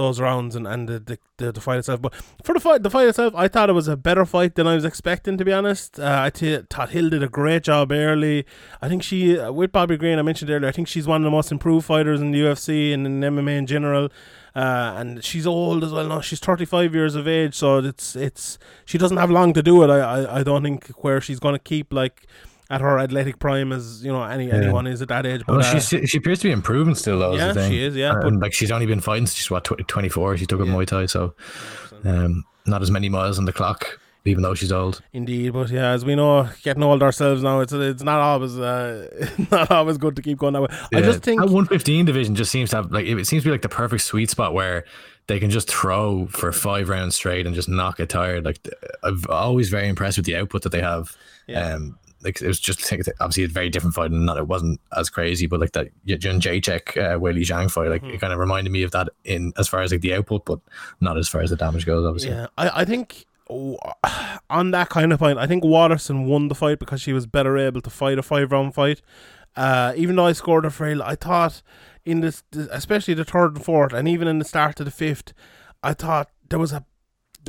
those rounds and, and the, the, the fight itself. But for the fight, the fight itself, I thought it was a better fight than I was expecting. To be honest, uh, I t- thought Hill did a great job early. I think she uh, with Bobby Green, I mentioned earlier. I think she's one of the most improved fighters in the UFC and in MMA in general. Uh, and she's old as well. No, she's 35 years of age, so it's it's she doesn't have long to do it. I I, I don't think where she's going to keep like at her athletic prime as you know any yeah. anyone is at that age. But well, uh, she appears to be improving still though. Yeah, she is. Yeah, and, but, like she's only been fighting since she's what twenty four. She took a yeah. Muay Thai, so um, not as many miles on the clock. Even though she's old, indeed, but yeah, as we know, getting old ourselves now, it's it's not always uh, (laughs) not always good to keep going that way. Yeah. I just think that one fifteen division just seems to have like it seems to be like the perfect sweet spot where they can just throw for five rounds straight and just not get tired. Like I've always very impressed with the output that they have. Yeah. Um, like it was just (laughs) obviously a very different fight and not it wasn't as crazy, but like that Jędrzejczyk uh, Weili Zhang fight, like mm. it kind of reminded me of that in as far as like the output, but not as far as the damage goes. Obviously, yeah, I I think oh, (sighs) on that kind of point, I think Waterson won the fight because she was better able to fight a five round fight. Uh, even though I scored a frail, I thought in this, especially the third and fourth, and even in the start of the fifth, I thought there was a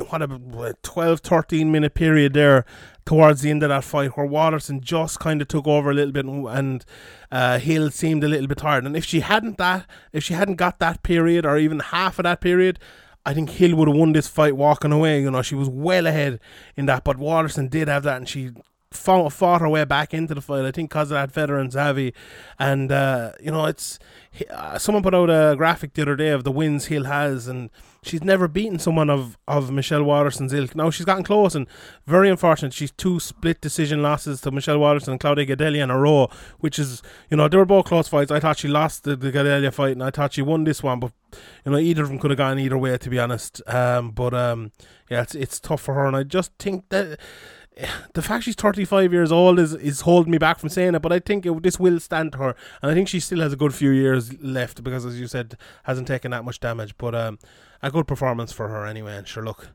what a 12 13 minute period there towards the end of that fight where Waterson just kind of took over a little bit and uh, Hill seemed a little bit tired and if she hadn't that if she hadn't got that period or even half of that period I think Hill would have won this fight walking away you know she was well ahead in that but Waterson did have that and she fought, fought her way back into the fight. I think because of that veteran Zavi, and uh, you know it's uh, someone put out a graphic the other day of the wins Hill has, and she's never beaten someone of of Michelle Waterson's ilk. Now she's gotten close, and very unfortunate. She's two split decision losses to Michelle Waterson and Claudia Gadelha in a row, which is you know they were both close fights. I thought she lost the, the Gadelha fight, and I thought she won this one, but you know either of them could have gone either way to be honest. Um, but um, yeah, it's it's tough for her, and I just think that (sighs) the fact she's 35 years old is, is holding me back from saying it, but I think it, this will stand to her, and I think she still has a good few years left because, as you said, hasn't taken that much damage. But um, a good performance for her anyway, and sure, look,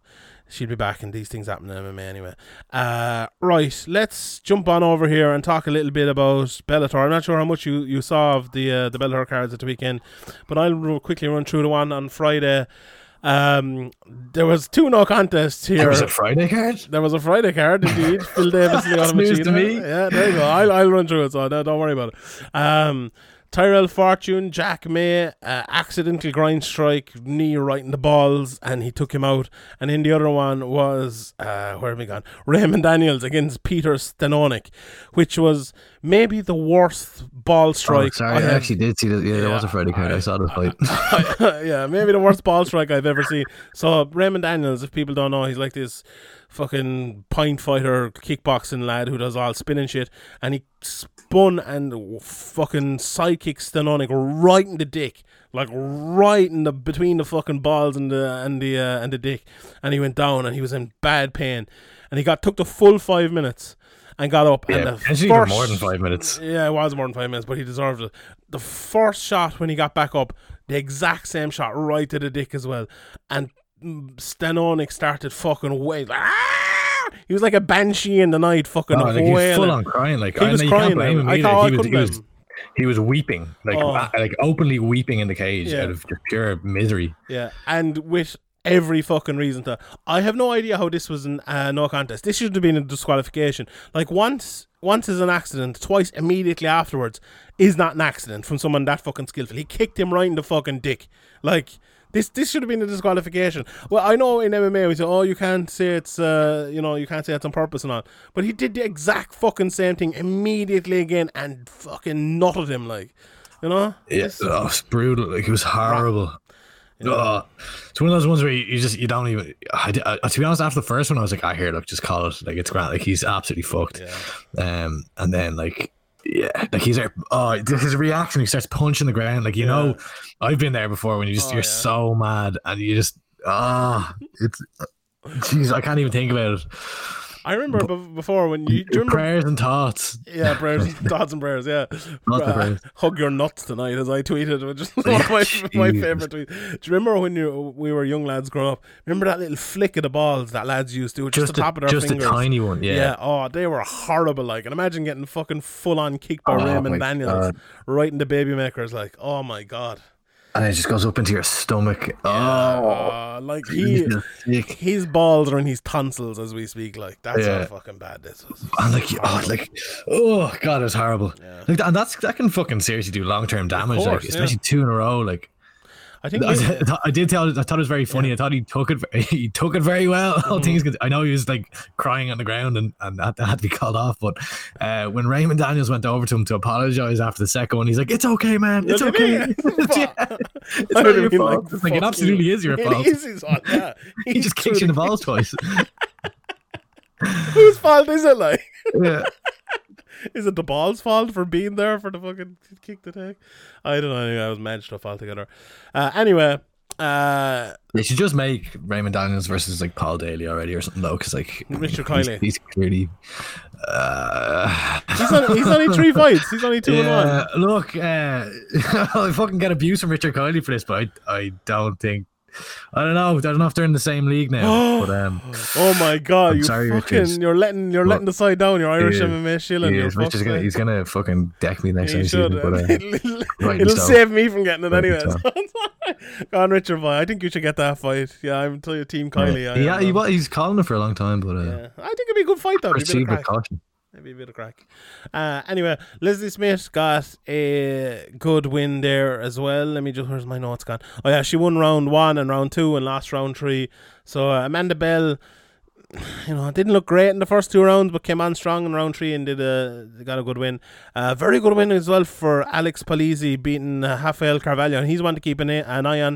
she'll be back, and these things happen in MMA anyway. Uh, right, let's jump on over here and talk a little bit about Bellator. I'm not sure how much you, you saw of the uh, the Bellator cards at the weekend, but I'll quickly run through the one on Friday. Um, there was two no contests here. There was a Friday card. There was a Friday card, indeed. (laughs) Phil Davis, Lyoto That's news to Machida. me. Yeah, there you go. I'll, I'll run through it, so no, don't worry about it. Um, Tyrell Fortune, Jack May, uh, accidental grind strike, knee right in the balls, and he took him out. And then the other one was, uh, where have we gone? Raymond Daniels against Peter Stanonik, which was maybe the worst ball strike. Oh, strike. sorry, I I actually did see that. Yeah, there was a Yeah, Friday card. I saw the (laughs) fight. yeah, maybe the worst ball strike I've ever seen. So Raymond Daniels, if people don't know, he's like this fucking pint fighter kickboxing lad who does all spinning shit, and he spun and fucking sidekick Stanonik right in the dick, like right in the between the fucking balls and the and the uh, and the dick, and he went down and he was in bad pain, and he got took the full five minutes. And got up, and Yeah, the potentially even first, more than five minutes. yeah, it was more than five minutes, but he deserved it. The first shot when he got back up, the exact same shot right to the dick as well. And Stanonik started fucking wailing. Ah! He was like a banshee in the night, fucking Oh, like, he was wailing. full on crying. Like He I was know crying, him I thought I he, was, couldn't he was he was weeping, like Oh. uh, like openly weeping in the cage Yeah. out of just pure misery. Yeah, and with every fucking reason to. I have no idea how this was an uh, no contest. This should have been a disqualification. Like once, once is an accident. Twice immediately afterwards is not an accident from someone that fucking skillful. He kicked him right in the fucking dick. Like this, this should have been a disqualification. Well, I know in MMA we say, oh, you can't say it's, uh, you know, you can't say it's on purpose and all. But he did the exact fucking same thing immediately again and fucking nutted him like, you know. Yeah, oh, it's brutal. Like it was horrible. Oh, it's one of those ones where you, you just you don't even. I, I- to be honest, after the first one, I was like, I hear, look, just call it. Like it's grand. Like he's absolutely fucked. Um, and then like. Yeah, like he's there. Oh, his reaction. He starts punching the ground. Like you know, I've been there before when you just Oh, you're yeah. so mad and you just ah, it's. (laughs) Jeez, I can't even think about it. I remember be- before when you, do you remember Prayers and thoughts. Yeah, (laughs) prayers, thoughts and prayers. Yeah, Uh, prayers. hug your nuts tonight, as I tweeted, which is one (laughs) of my, (laughs) my favorite tweets. Do you remember when you we were young lads growing up? Remember that little flick of the balls that lads used to, just, Just the a, of their just fingers. a tiny one. Yeah. yeah. Oh, they were horrible. Like, and imagine getting fucking full on kicked by Oh, Raymond Daniels God. right in the baby makers. Like, oh my god. And it just goes up into your stomach. Oh, Uh, like he, sick. his balls are in his tonsils as we speak. Like, that's how fucking bad this was. And like, oh, like, oh god, it's horrible. Like, and that's that can fucking seriously do long term damage. course, like, yeah. especially two in a row. Like, I think I, (laughs) I did tell. I thought it was very funny. I thought he took it. (laughs) He took it very well. (laughs) Mm-hmm. All things. I know he was like crying on the ground and and that, had to be called off. But uh, when Raymond Daniels went over to him to apologize after the second one, he's like, "It's okay, man. It's okay. me. yeah, it's not your fault. like, It's like, it absolutely you." is your fault. is his fault, yeah. He just kicks you in the balls twice. Whose fault is it, like? yeah. Is it the ball's fault for being there for the fucking kick the tag? I don't know. Anyway, I was mad stuff altogether. Uh, anyway, uh, They should just make Raymond Daniels versus like Paul Daley already or something though, because like Richard he's, Kiely. he's clearly. Uh, he's, on, he's only three (laughs) fights. He's only two and one. yeah, look, uh, (laughs) I fucking get abuse from Richard Kiely for this, but I, I don't think. I don't know. I don't know if they're in the same league now. (gasps) but um, Oh my god! I'm you sorry, fucking Richards. you're letting you're But- letting the side down. You're Irish Yeah, MMA shilling. is. Richard's gonna, he's gonna fucking deck me next time. He should. sees me, but, uh, (laughs) it'll it'll save me from getting it Rightly anyway. (laughs) Go on, Richard Boy. I think you should get that fight. Yeah, I'm telling you, Team Kiely. I yeah, he, um, he's calling it for a long time, but uh, yeah. I think it'd be a good fight though. It'd be a proceed with caution. Maybe a bit of crack. Uh, anyway, Leslie Smith got a good win there as well. Let me just, where's my notes gone? Oh, yeah, she won round one and round two and lost round three. So uh, Amanda Bell, (sighs) you know, didn't look great in the first two rounds, but came on strong in round three and did a got a good win. Uh, very good win as well for Alex Polizzi beating uh, Rafael Carvalho, and he's one to keep an, an eye on.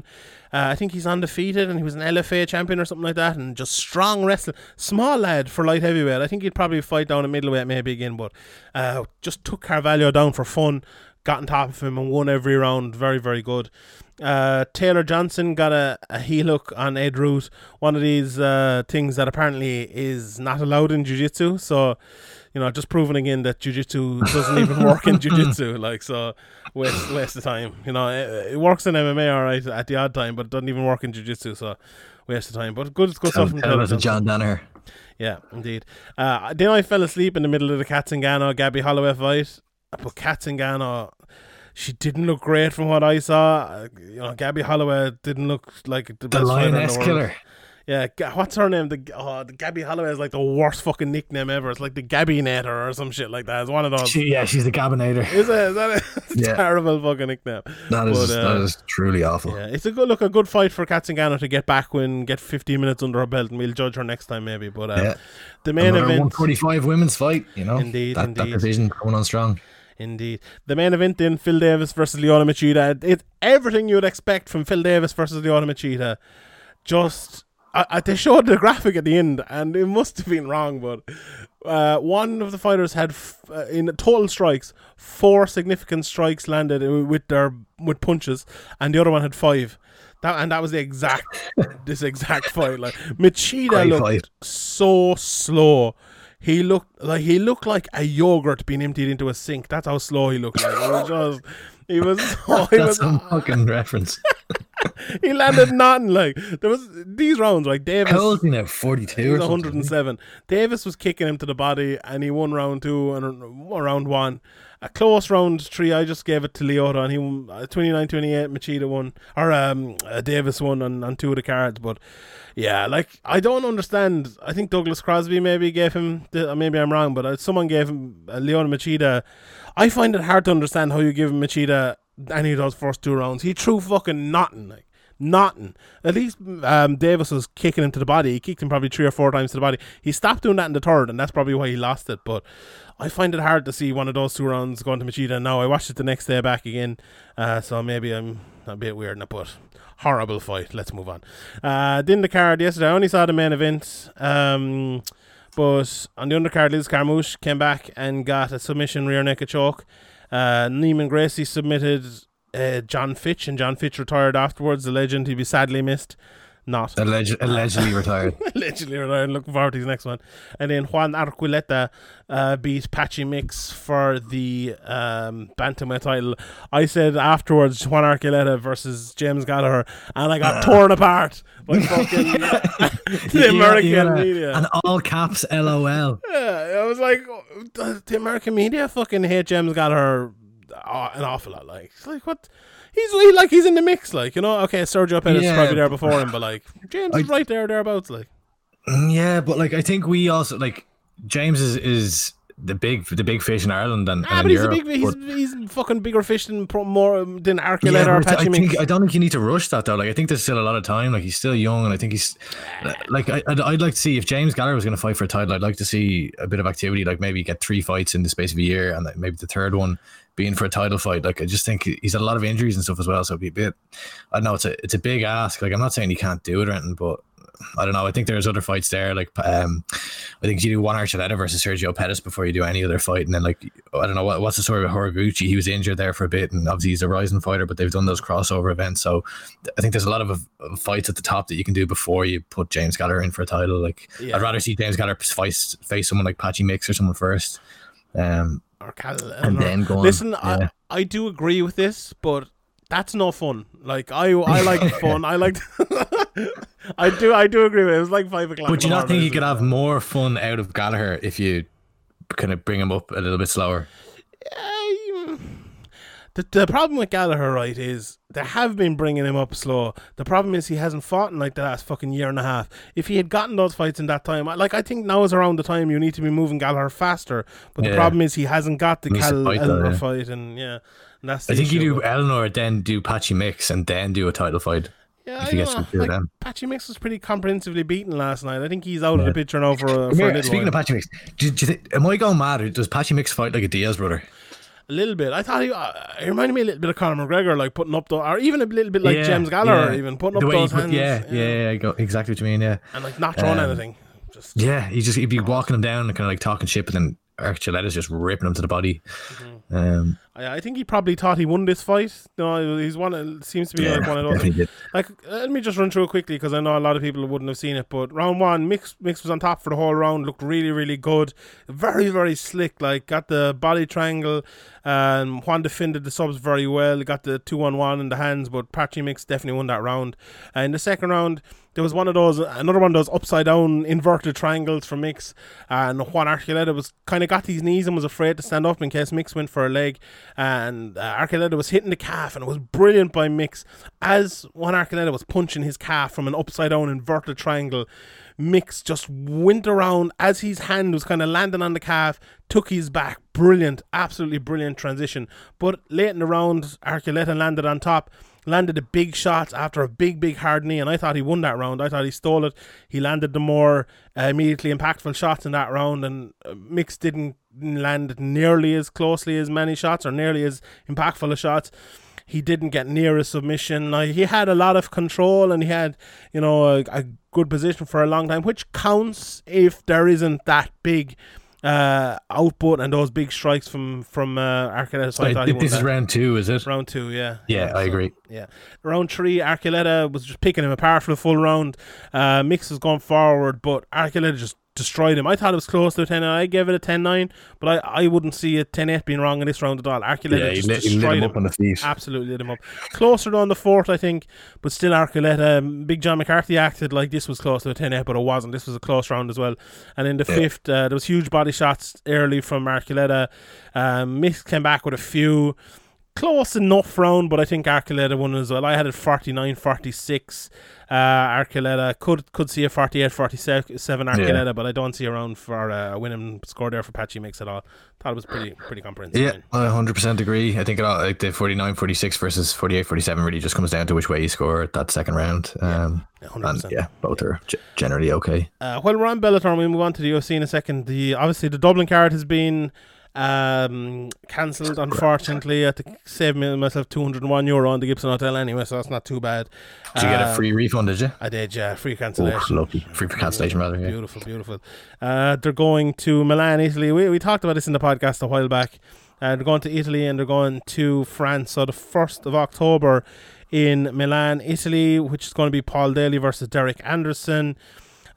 Uh, I think he's undefeated, and he was an LFA champion or something like that, and just strong wrestling. Small lad for light heavyweight. I think he'd probably fight down at middleweight maybe again, but uh, just took Carvalho down for fun. Got on top of him and won every round. Very, very good. Uh, Taylor Johnson got a, a heel hook on Ed Root. One of these uh, things that apparently is not allowed in Jiu Jitsu. So, you know, just proving again that Jiu Jitsu doesn't even work in Jiu Jitsu. (laughs) Like, so waste, waste of time. You know, it, it, works in MMA all right at the odd time, but it doesn't even work in Jiu Jitsu. So, waste of time. But good, good tell, stuff from tell Taylor Johnson. John Danaher. Yeah, indeed. Uh, then I fell asleep in the middle of the Cat Zingano Gabby Holloway fight. But Cat Zingano, she didn't look great from what I saw. You know, Gabby Holloway didn't look like the, The best fighter in Lioness the. Killer. Yeah, what's her name? The oh, the Gabby Holloway is like the worst fucking nickname ever. It's like the Gabby Natter or some shit like that. It's one of those. She, yeah, she's the Gabinator. is it? Is that (laughs) a Yeah. terrible fucking nickname? That is But, uh, that is truly awful. Yeah, it's a good look, a good fight for Cat Zingano to get back win, get 15 minutes under her belt, and we'll judge her next time maybe. But uh, Yeah. the main Another event, 145 women's fight, you know. Indeed, that, that indeed. division coming on strong. Indeed. The main event then Phil Davis versus Lyoto Machida. It's everything you would expect from Phil Davis versus Lyoto Machida. Just I, I, they showed the graphic at the end, and it must have been wrong, but uh, one of the fighters had f- uh, in total strikes four significant strikes landed with their with punches, and the other one had five. That and that was the exact this exact fight. Like Machida Great looked fight. so slow. He looked like he looked like a yogurt being emptied into a sink. That's how slow he looked like. It was just, he was so, (laughs) (laughs) he was That's a fucking reference. (laughs) he landed nothing like there was these rounds like Davis How old is he now? 42 he or was something? 107. Davis was kicking him to the body, and he won round two and round one. A close round three. I just gave it to Lyoto, and he won uh, 29-28. Machida won, or um, uh, Davis won on, on two of the cards. But yeah, like I don't understand. I think Douglas Crosby maybe gave him. Uh, maybe I'm wrong, but uh, someone gave him uh, Lyoto Machida. I find it hard to understand how you give Machida any of those first two rounds. He threw fucking nothing. Like nothing. At least um, Davis was kicking him to the body. He kicked him probably three or four times to the body. He stopped doing that in the third, and that's probably why he lost it. But I find it hard to see one of those two rounds going to Machida. Now I watched it the next day back again, uh, so maybe I'm a bit weird in it, but horrible fight. Let's move on. Uh, then the card yesterday, I only saw the main event. Um, but on the undercard, Liz Carmouche came back and got a submission rear naked choke. Uh, Neiman Gracie submitted uh, John Fitch, and John Fitch retired afterwards. The legend, he'd be sadly missed. Not Alleg- allegedly retired. (laughs) allegedly retired. Looking forward to his next one. And then Juan Archuleta uh, beat Patchy Mix for the um, bantamweight title. I said afterwards Juan Archuleta versus James Gallagher, and I got (laughs) torn apart by fucking (laughs) the American Yeah, yeah. media. And all caps LOL. Yeah, I was like, oh, the American media fucking hate James Gallagher uh, an awful lot. Like, it's like what? He's he, like he's in the mix. Like you know, okay, Sergio Pettis Yeah. probably there before him, but like James is right there thereabouts. Like, Mm, Yeah, but like I think we also like James is is the big the big fish in Ireland and, ah, and but he's Europe. a big, he's he's fucking bigger fish than more than Yeah, Archuleta or but I think I don't think you need to rush that though. Like I think there's still a lot of time. Like he's still young, and I think he's like I, I'd, I'd like to see if James Gallagher was going to fight for a title. I'd like to see a bit of activity. Like maybe get three fights in the space of a year, and maybe the third one being for a title fight. Like I just think he's had a lot of injuries and stuff as well. So it'd be a bit. I know it's a it's a big ask. Like I'm not saying he can't do it or anything, but. I don't know. I think there's other fights there. Like, um, I think you do Juan Archuleta versus Sergio Pettis before you do any other fight, and then like, I don't know what, what's the story with Horiguchi. He was injured there for a bit, and obviously he's a rising fighter, but they've done those crossover events. So I think there's a lot of, of fights at the top that you can do before you put James Gallagher in for a title. Like, Yeah. I'd rather see James Gallagher face face someone like Patchy Mix or someone first. Um, or Cal- and or- then go on. Listen, Yeah. I I do agree with this, but that's no fun. Like I I like (laughs) fun. I like. (laughs) I do I do agree with it. It was like five o'clock. But do you not think you could have more fun out of Gallagher if you kind of bring him up a little bit slower? Um, the, the problem with Gallagher, right, is they have been bringing him up slow. The problem is he hasn't fought in like the last fucking year and a half. If he had gotten those fights in that time, like I think now is around the time you need to be moving Gallagher faster. But the problem is he hasn't got the Cal fight Ellenor yeah. fight, and yeah, and that's. I think you do Ellenor, then do Patchy Mix, and then do a title fight. Yeah, if gets know. Like, them. Patchy Mix was pretty comprehensively beaten last night. I think he's out of the picture now for, a- for here, speaking while. of Patchy Mix, do, do you think, am I going mad? Does Patchy Mix fight like a Diaz brother? A little bit. I thought he, uh, he reminded me a little bit of Conor McGregor, like putting up the, or even a little bit like Yeah, James Gallagher, yeah. even putting The up those put- hands. Yeah, yeah, yeah, go, exactly what you mean. Yeah, and like not throwing Um, anything. Just yeah. He just he'd be walking him down and kind of like talking shit, but then Archuleta's just ripping him to the body. Mm-hmm. Um, I, I think he probably thought he won this fight. Know, he's one. Of, seems to be yeah, like one of those. Like, let me just run through it quickly because I know a lot of people wouldn't have seen it. But round one, Mix Mix was on top for the whole round. Looked really, really good. Very, very slick. Like, got the body triangle. Um, Juan defended the subs very well. He Got the two on one in the hands. But Patchy Mix definitely won that round. And in the second round, there was one of those, another one of those upside down inverted triangles from Mix. And Juan Archuleta was kind of got his knees and was afraid to stand up in case Mix went for a leg. And uh, was hitting the calf, and it was brilliant by Mix. As Juan Archuleta was punching his calf from an upside down inverted triangle, Mix just went around as his hand was kind of landing on the calf, took his back. Brilliant, absolutely brilliant transition. But late in the round, Archuleta landed on top landed the big shots after a big, big hard knee, and I thought he won that round. I thought he stole it. He landed the more uh, immediately impactful shots in that round, and uh, Mix didn't land nearly as closely as many shots or nearly as impactful as shots. He didn't get near a submission. Like, he had a lot of control and he had, you know, a, a good position for a long time, which counts if there isn't that big uh, output and those big strikes from from uh, Archuleta. So I Wait, thought this is that. round two, is it? round two. Yeah, Yeah, I so- agree. yeah. Round three, Archuleta was just picking him apart for the full round. Uh, Mix was going forward, but Archuleta just destroyed him. I thought it was close to a 10 I gave it a 10 9, but I, I wouldn't see a 10 8 being wrong in this round at all. Archuleta Yeah, just lit, destroyed him him. up on the feet. Absolutely lit him up. Closer on the fourth, I think, but still Archuleta. um, Big John McCarthy acted like this was close to a 10 8, but it wasn't. This was a close round as well. And in the Yeah. fifth, uh, there was huge body shots early from Archuleta. Um, Mix came back with a few. Close enough round, but I think Archuleta won as well. I had it 49 46. Uh, Archuleta could could see a 48 47 Archuleta, but I don't see a round for uh, a winning score there for Patchy Mix at all. Thought it was pretty pretty comprehensive. Yeah, I 100% agree. I think it all, like the 49 46 versus 48 47 really just comes down to which way you score that second round. Um, Yeah, and 100%. yeah, both are g- generally okay. Uh, while we're on Bellator, we move on to the UFC in a second. The obviously the Dublin card has been um, cancelled. Unfortunately, I had to save me myself two hundred and one euro on the Gibson Hotel anyway, so that's not too bad. Did you get a Um, free refund, did you? I did, yeah, free cancellation. Oh, lucky. Free cancellation, rather. Yeah. Beautiful, beautiful. Uh, they're going to Milan, Italy. We, we talked about this in the podcast a while back. Uh, they're going to Italy and they're going to France. So the 1st of October in Milan, Italy, which is going to be Paul Daley versus Derek Anderson.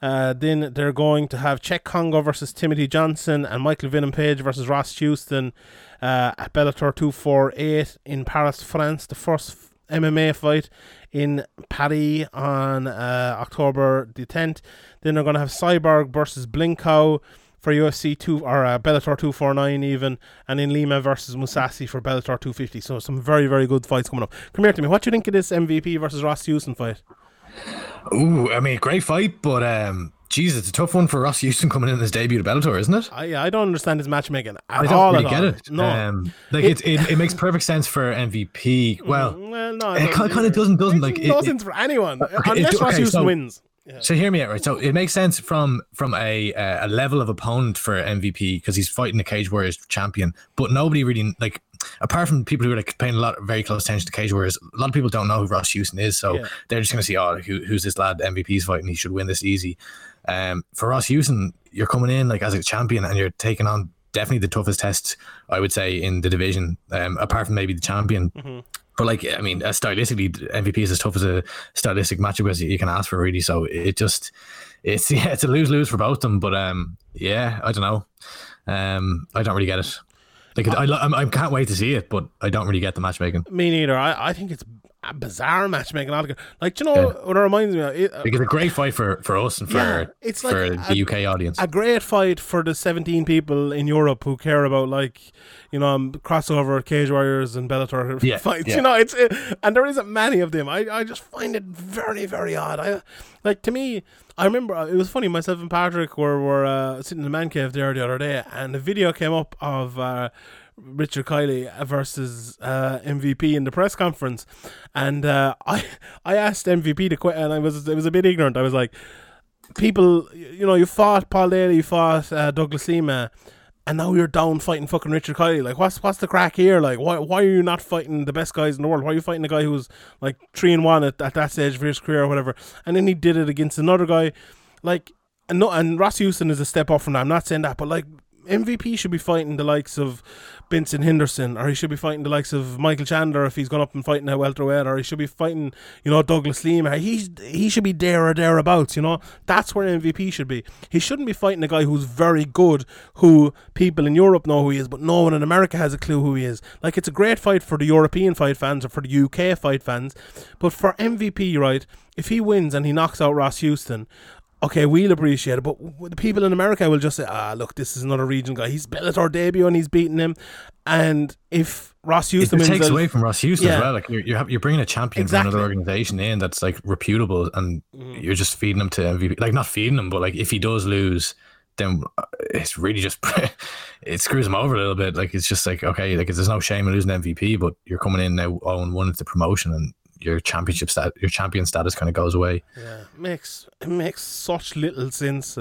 Uh, then they're going to have Cheick Kongo versus Timothy Johnson and Michael Venom Page versus Ross Houston uh, at Bellator 248 in Paris, France. The first MMA fight in Paris on uh, October the 10th. Then they're going to have Cyborg versus Blencowe for UFC 2 or uh, Bellator 249 even and in Lima versus Mousasi for Bellator 250 so some very very good fights coming up come here to me what do you think of this MVP versus Ross Houston fight Ooh, I mean, great fight, but um, geez, it's a tough one for Ross Houston coming in his debut to Bellator, isn't it? I I don't understand his matchmaking at I don't all really get all. it. no um, like It- it, it, it makes perfect sense for MVP. Well, well no it kind of doesn't, doesn't like no it, it- for anyone it- unless Ross okay, Houston so- wins yeah. So hear me out, right? So it makes sense from from a a level of opponent for MVP because he's fighting the Cage Warriors champion, but nobody really like apart from people who are like paying a lot of very close attention to Cage Warriors. A lot of people don't know who Ross Houston is, so Yeah. they're just going to see, oh, who, who's this lad? MVP's fighting, he should win this easy. Um, for Ross Houston, you're coming in like as a champion and you're taking on definitely the toughest test I would say in the division, um, apart from maybe the champion. Mm-hmm. But like, I mean, stylistically, MVP is as tough as a stylistic matchup as you can ask for, really. So it just, it's (laughs) yeah, it's a lose lose for both of them. But um, yeah, I don't know. Um, I don't really get it. Like, I, I, I can't wait to see it, but I don't really get the matchmaking. me neither I, I think it's bizarre matchmaking altogether. like do you know what it reminds me of it, Like, it's a great fight for, for us and for Yeah, it's like for a- the UK audience. a great fight for the 17 people in Europe who care about like you know um, crossover Cage Warriors and Bellator (laughs) Yeah, fights. yeah. You know, it's it, and there isn't many of them. I, I just find it very very odd. I like to me. I remember uh, it was funny. Myself and Patrick were were uh, sitting in the man cave there the other day, and a video came up of. Uh, Richard Kiely versus uh, MVP in the press conference, and uh, I I asked MVP to quit, and I was it was a bit ignorant. I was like, people, you know, you fought Paul Daley, you fought uh, Douglas Lima, and now you're down fighting fucking Richard Kiely. Like, what's what's the crack here? Like, why why are you not fighting the best guys in the world? Why are you fighting a guy who's like three and one at, at that stage of his career or whatever? And then he did it against another guy, like. And no, and Ross Houston is a step up from that. I'm not saying that, but like MVP should be fighting the likes of Benson Henderson, or he should be fighting the likes of Michael Chandler if he's gone up and fighting a welterweight, or he should be fighting, you know, Douglas Lima. He he should be there or thereabouts. You know, that's where MVP should be. He shouldn't be fighting a guy who's very good, who people in Europe know who he is, but no one in America has a clue who he is. Like it's a great fight for the European fight fans or for the UK fight fans, but for MVP, right? If he wins and he knocks out Ross Houston, okay, we'll appreciate it. But the people in America will just say, ah, look, this is another region guy. He's Bellator debut and he's beating him. And if Ross Houston it takes away from Ross Houston Yeah. as well. Like you're you're, you're bringing a champion Exactly. from another organization in that's like reputable, and Mm-hmm. you're just feeding him to MVP. Like not feeding him, but like if he does lose, then uh, it's really just (laughs) it screws him over a little bit. Like it's just like okay, like there's no shame in losing MVP, but you're coming in now on one of the promotion and your championship stat, your champion status kind of goes away. Yeah, it makes it makes such little sense.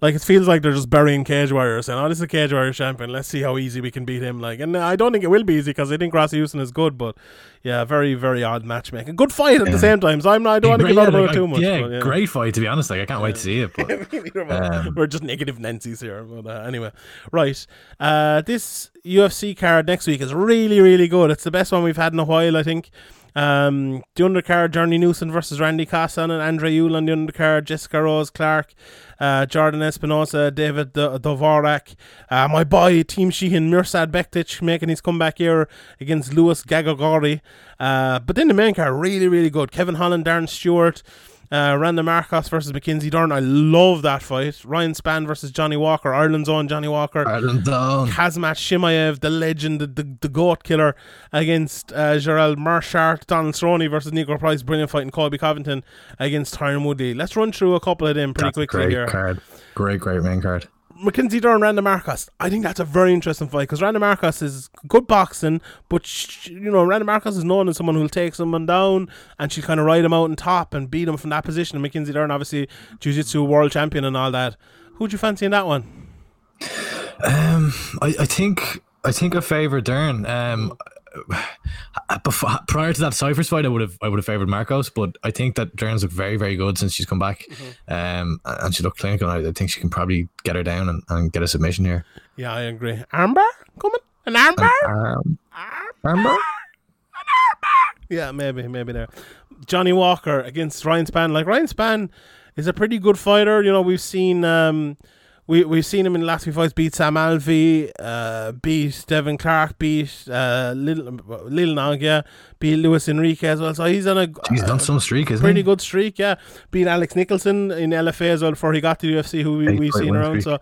Like it feels like they're just burying Cage Warrior, saying, "Oh, this is a Cage Warrior champion. Let's see how easy we can beat him." Like, and I don't think it will be easy because I think Ross Houston is good, but yeah, very very odd matchmaking. Good fight at the same time. So I'm not, I don't want to give out about like, it too much. Yeah, but, great fight to be honest. Like I can't wait to see it. But (laughs) Neither of us. Um, We're just negative Nancy's here. But uh, anyway, right. Uh, this UFC card next week is really, really good. It's the best one we've had in a while, I think. Um, the undercard, Johnny Newson versus Randy Kassan and Andre Yule on the undercard, Jessica Rose Clark, uh, Jordan Espinosa, David D- Dvorak, uh, my boy Team Sheehan, Mirsad Bektic making his comeback here against Lewis Garagorri. Uh, but then the main card, really, really good. Kevin Holland, Darren Stewart, uh, Randa Markos versus Mackenzie Dern. I love that fight. Ryan Spann versus Johnny Walker, Ireland's own Johnny Walker. Ireland down. Khamzat Chimaev, the legend, the, the, the goat killer, against uh, Gerald Meerschaert, Donald Cerrone versus Niko Price, brilliant fight, and Colby Covington against Tyron Woodley. Let's run through a couple of them pretty That's quickly great here. card. Great, great main card. Mackenzie Dern, Randa Markos. I think that's a very interesting fight because Randa Markos is good boxing, but sh- you know Randa Markos is known as someone who'll take someone down and she'll kind of ride him out on top and beat him from that position. And Mackenzie Dern, obviously, jiu-jitsu world champion and all that. Who'd you fancy in that one? Um, I, I think I think I favour Dern. Um, (sighs) before, prior to that Cyphers fight, I would have I would have favoured Markos, but I think that Dern's looked very very good since she's come back, um, and she looked clinical. I, I think she can probably get her down and, and get a submission here. Yeah, I agree. Armbar coming, an armbar. Um, remember? Yeah, maybe, maybe there. Johnny Walker against Ryan Spann. Like Ryan Spann is a pretty good fighter. You know, we've seen um, we we've seen him in the last few fights beat Sam Alvey, uh, beat Devin Clark, beat uh, Lil yeah, beat Luis Henrique as well. So he's on a He's done some streak, isn't pretty he? good streak. Yeah, beat Alex Nicholson in LFA as well before he got to UFC, who we, we've seen around. streak. So.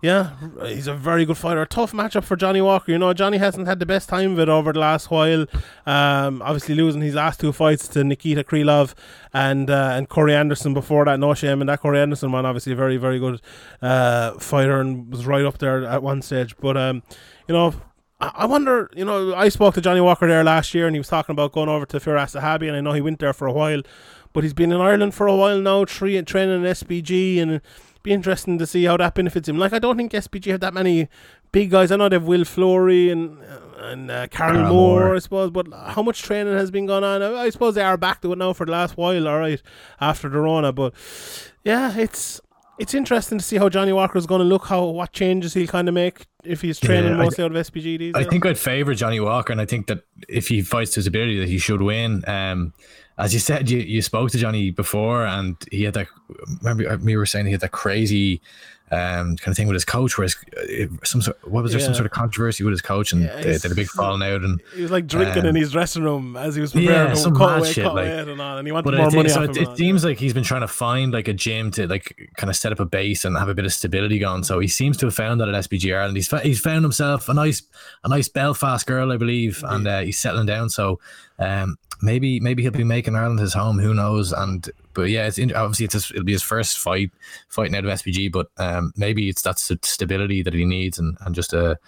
Yeah, he's a very good fighter. A tough matchup for Johnny Walker. You know, Johnny hasn't had the best time of it over the last while. Um, obviously losing his last two fights to Nikita Krylov and uh, and Corey Anderson before that. No shame in that Corey Anderson one. Obviously a very very good uh, fighter and was right up there at one stage. But um, you know. I wonder, you know, I spoke to Johnny Walker there last year and he was talking about going over to Firas Zahabi and I know he went there for a while, but he's been in Ireland for a while now, training in SBG and be interesting to see how that benefits him. Like, I don't think SBG have that many big guys. I know they've Will Fleury and and uh, Karl Moore, Moore. I suppose, but how much training has been going on? I, I suppose they are back to it now for the last while, all right, after the Rona, but yeah, it's. It's interesting to see how Johnny Walker is going to look, how what changes he'll kind of make if he's training Yeah, I- mostly out of SBG these I days. think I'd favour Johnny Walker, and I think that if he fights to his ability, that he should win. Um, as you said, you, you spoke to Johnny before, and he had that. Remember, we were saying he had that crazy um, kind of thing with his coach, where his, uh, some sort, what was there some sort of controversy with his coach, and Yeah, they, they had a big falling out, and He was like drinking Um, in his dressing room as he was yeah, preparing to some mad away, shit, like- and all, and he wanted more I think, money so it, it seems like he's been trying to find like a gym to like kind of set up a base and have a bit of stability going. So he seems to have found that at SBG Ireland. He's he's found himself a nice a nice Belfast girl, I believe, and uh, he's settling down. So um, maybe maybe he'll be making Ireland his home. Who knows? And but yeah, it's in, obviously it's his, it'll be his first fight fighting out of SBG, But um, maybe it's that st- stability that he needs and and just a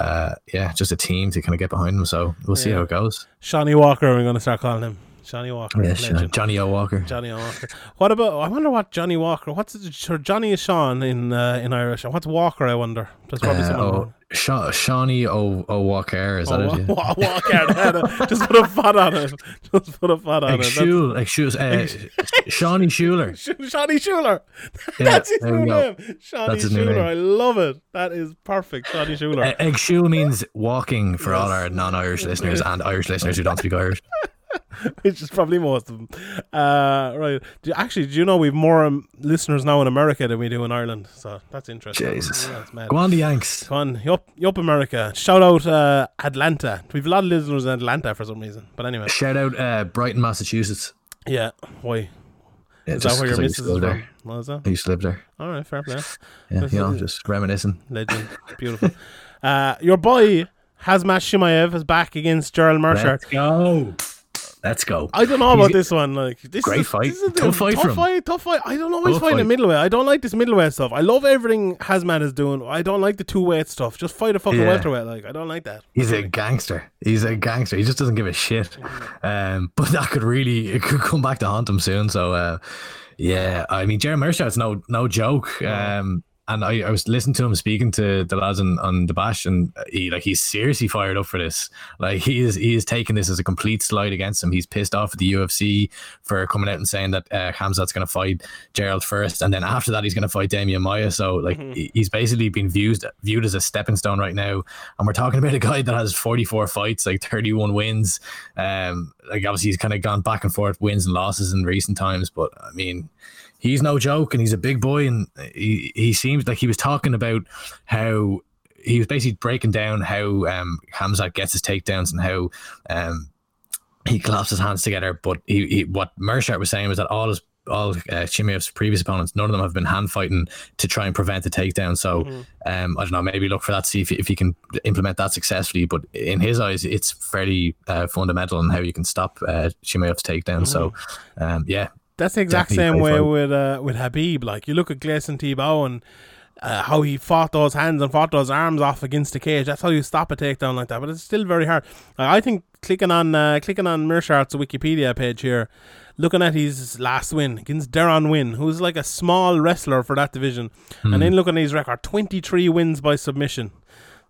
uh, yeah, just a team to kind of get behind him. So we'll see how it goes. Shawnee Walker, we're going to start calling him. Shawnee Walker. Yeah, legend. Johnny O Walker. Johnny O. Walker. What about? I wonder what Johnny Walker. What's it, Johnny is Sean in uh, in Irish. What's Walker? I wonder. There's probably Uh, someone. Sha- Shawney O O Walker is that Oh, it? Wa- wa- Walker. Just put a fat on it. Just put a fat on Like it. Shul, like Shul, uh, Shawney Schuler. Sh- (laughs) Shawnee Schuler. Yeah, That's his new name. Shawnee That's Schuler. name. I love it. That is perfect. Shawnee Schuler. Uh, Egg Shul means walking for all our non-Irish listeners and Irish listeners who don't speak Irish. (laughs) (laughs) which is probably most of them. Uh, right. Do, actually, do you know we've more um, listeners now in America than we do in Ireland? So that's interesting. Jesus. Yeah. Go on, the Yanks. Go on, yup, yup, America. Shout out uh, Atlanta. We've a lot of listeners in Atlanta for some reason. But anyway, Shout out uh, Brighton, Massachusetts. yeah. Why? Yeah, Is that where your 'cause I used to missus is from? What is that? I used to live there. All right, fair play. (laughs) Yeah, This you know, just reminiscing. Legend. Beautiful. (laughs) uh, your boy, Khamzat Chimaev, is back against Gerald Meerschaert. Let's go. Let's go. I don't know about this one. Like this Great is, fight. This is a Tough fight Tough fight. Tough fight. I don't always Tough a fight. middleweight. I don't like this middleweight stuff. I love everything Khamzat is doing. I don't like the two weight stuff. Just fight a fucking Yeah. welterweight. Like I don't like that. He's a gangster. He's a gangster. He just doesn't give a shit. Um, (laughs) but that could really it could come back to haunt him soon. So uh, yeah, I mean, Jeremy Meerschaert's no no joke. Um, and I, I was listening to him speaking to the lads on, on the bash, and he like he's seriously fired up for this. Like he is he is taking this as a complete slide against him. He's pissed off at the UFC for coming out and saying that uh, Khamzat's going to fight Gerald first, and then after that he's going to fight Demian Maia. So like he- he's basically been viewed viewed as a stepping stone right now. And we're talking about a guy that has 44 fights, like 31 wins. Um, like obviously he's kind of gone back and forth wins and losses in recent times, but I mean he's no joke and he's a big boy and he, he seems like he was talking about how he was basically breaking down how um Khamzat gets his takedowns and how um he claps his hands together but he, he what Meerschaert was saying was that all his all uh, Chimaev's previous opponents, none of them have been hand fighting to try and prevent the takedown. So, um, I don't know, maybe look for that, see if, if he can implement that successfully. But in his eyes, it's fairly uh, fundamental in how you can stop uh, Chimaev's takedown. So, um, yeah, That's the exact Definitely same way with uh, with Khabib. Like you look at Gleison Tibau and uh, how he fought those hands and fought those arms off against the cage. That's how you stop a takedown like that. But it's still very hard. Like, I think clicking on uh, clicking on Meerschaert's Wikipedia page here, looking at his last win against Deron Winn, who's like a small wrestler for that division, and then looking at his record, twenty three wins by submission.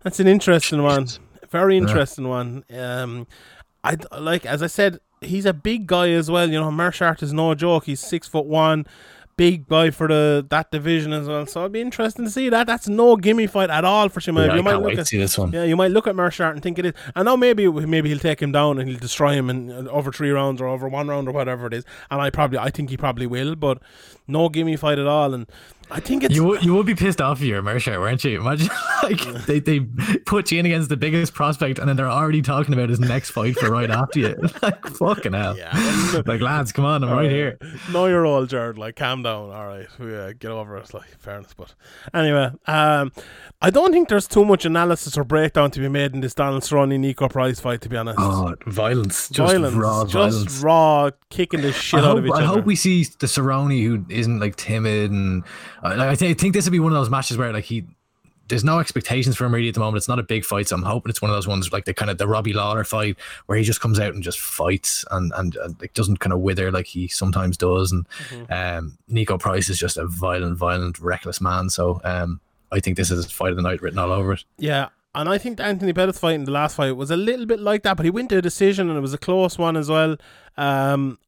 That's an interesting one. Very interesting one. Um, I like as I said, he's a big guy as well. You know, Meerschaert is no joke. He's six foot one, big guy for the that division as well. So it'd be interesting to see that. That's no gimme fight at all for Chimaev. Yeah, I you might can't look wait to at see this one. yeah, you might look at Meerschaert and think it is. I know maybe maybe he'll take him down and he'll destroy him in uh, over three rounds or over one round or whatever it is. And I probably I think he probably will, but no gimme fight at all. And I think it's You would you would be pissed off if you're a Meerschaert, weren't you? Imagine (laughs) like they, they put you in against the biggest prospect and then they're already talking about his next fight for right after you. (laughs) like fucking hell. Yeah. (laughs) Like lads, come on, I'm right here. No, you're all Jared. Like, calm down. All right, yeah, get over it. Like, fairness. But anyway, um, I don't think there's too much analysis or breakdown to be made in this Donald Cerrone Niko Price fight. To be honest, Oh, violence. Just violence, raw just violence. raw kicking the shit I out hope, of each I other. I hope we see the Cerrone who isn't like timid and I, th- I think this would be one of those matches where like he there's no expectations for him really at the moment. It's not a big fight, so I'm hoping it's one of those ones like the kind of the Robbie Lawler fight where he just comes out and just fights and and, and like doesn't kind of wither like he sometimes does. And Mm-hmm. um, Niko Price is just a violent, violent, reckless man. So um, I think this is fight of the night written all over it. Yeah, and I think Anthony Pettis fight in the last fight was a little bit like that, but he went to a decision and it was a close one as well. Um,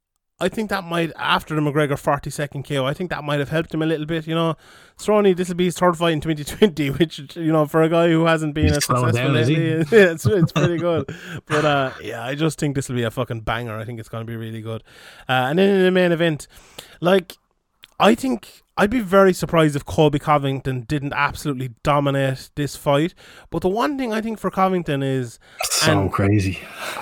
I think that might, after the McGregor 40 second KO, I think that might have helped him a little bit. You know, Cerrone, this will be his third fight in 2020, (laughs) which, you know, for a guy who hasn't been He's as successful down, lately, (laughs) yeah, it's, it's pretty (laughs) good. But uh, yeah, I just think this will be a fucking banger. I think it's going to be really good. Uh, and then in the main event, like, I think I'd be very surprised if Colby Covington didn't absolutely dominate this fight. But the one thing I think for Covington is So crazy.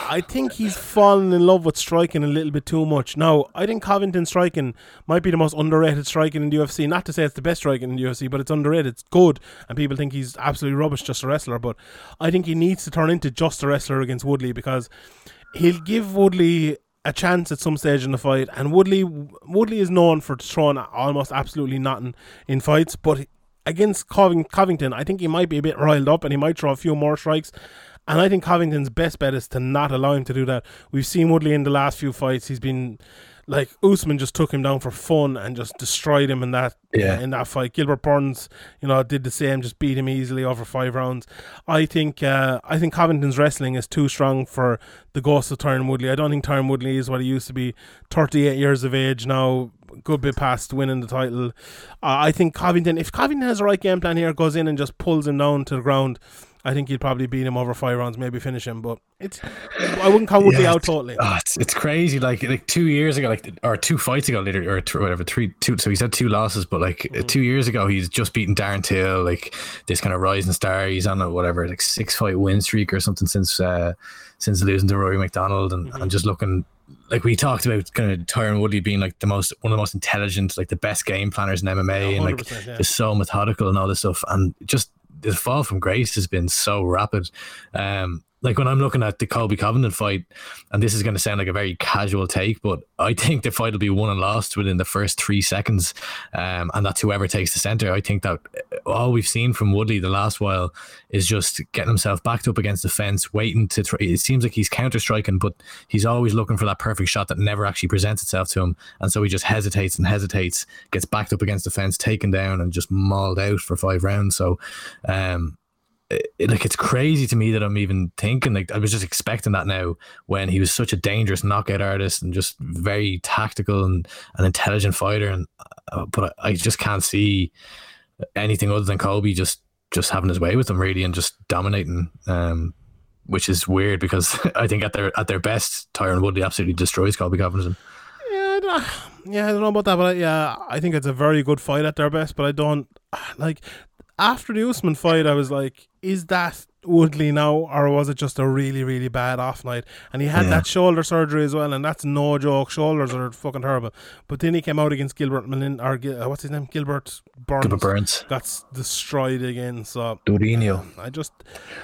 I think he's fallen in love with striking a little bit too much. Now, I think Covington striking might be the most underrated striking in the UFC. Not to say it's the best striking in the UFC, but it's underrated. It's good, and people think he's absolutely rubbish just a wrestler. But I think he needs to turn into just a wrestler against Woodley because he'll give Woodley a chance at some stage in the fight. And Woodley, Woodley is known for throwing almost absolutely nothing in fights, but against Coving- Covington, I think he might be a bit riled up and he might throw a few more strikes. And I think Covington's best bet is to not allow him to do that. We've seen Woodley in the last few fights. He's been like Usman just took him down for fun and just destroyed him in that Yeah. in that fight. Gilbert Burns, you know, did the same, just beat him easily over five rounds. I think uh, I think Covington's wrestling is too strong for the ghost of Tyron Woodley. I don't think Tyron Woodley is what he used to be. Thirty eight years of age now, good bit past winning the title. Uh, I think Covington, if Covington has the right game plan here, goes in and just pulls him down to the ground. I think he'd probably beat him over five rounds, maybe finish him. But it's I wouldn't count Woodley Yeah, out totally. Oh, it's, it's crazy. Like like two years ago, like or two fights ago, later or whatever, three two. So he's had two losses, but like Mm. two years ago, he's just beaten Darren Till, like this kind of rising star. He's on a whatever, like six fight win streak or something since uh since losing to Rory MacDonald, and, Mm-hmm. and just looking. Like we talked about, kind of Tyron Woodley being like the most one of the most intelligent, like the best game planners in MMA, and like 100%, yeah. just so methodical and all this stuff, and just the fall from grace has been so rapid. Um, like when I'm looking at the Colby Covington fight, and this is going to sound like a very casual take, but I think the fight will be won and lost within the first three seconds, um, and that's whoever takes the center. I think that all we've seen from Woodley the last while is just getting himself backed up against the fence, waiting to. It seems like he's counter striking, but he's always looking for that perfect shot that never actually presents itself to him, and so he just hesitates and hesitates, gets backed up against the fence, taken down, and just mauled out for five rounds. So. Um, it, like it's crazy to me that I'm even thinking like I was just expecting that now when he was such a dangerous knockout artist and just very tactical and an intelligent fighter and uh, but I, I just can't see anything other than Colby just just having his way with them really and just dominating um which is weird because (laughs) I think at their at their best Tyron Woodley absolutely destroys Colby Covington Yeah, I don't, (sighs) yeah, I don't know about that, but I, yeah, I think it's a very good fight at their best. But I don't (sighs) like after the Usman fight. I was like, is that Woodley now, or was it just a really, really bad off night? And he had Yeah. that shoulder surgery as well, and that's no joke. Shoulders are fucking terrible. But then he came out against Gilbert Melin, or uh, what's his name, Gilbert Burns. Gilbert Burns Got destroyed again. So Dourinho I just,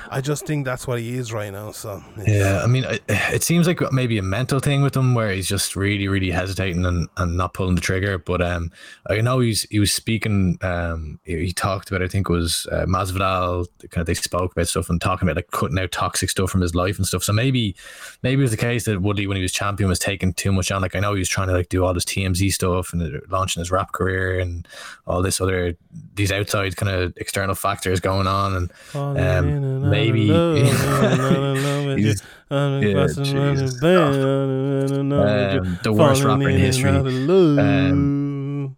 I just think that's what he is right now. So Yeah, I mean, it, it seems like maybe a mental thing with him where he's just really, really hesitating and, and not pulling the trigger. But um, I know he's he was speaking. Um, he, he talked about I think it was uh, Masvidal. Kind of they spoke about stuff and talking about like cutting out toxic stuff from his life and stuff. So maybe maybe it was the case that Woodley when he was champion was taking too much on. Like I know he was trying to like do all this TMZ stuff and launching his rap career and all this other these outside kind of external factors going on and um, maybe of love, (laughs) and out of love with you. he's I'm Yeah, crossing around Jesus. the bend, and out of love with you. um, the worst rapper in history. love.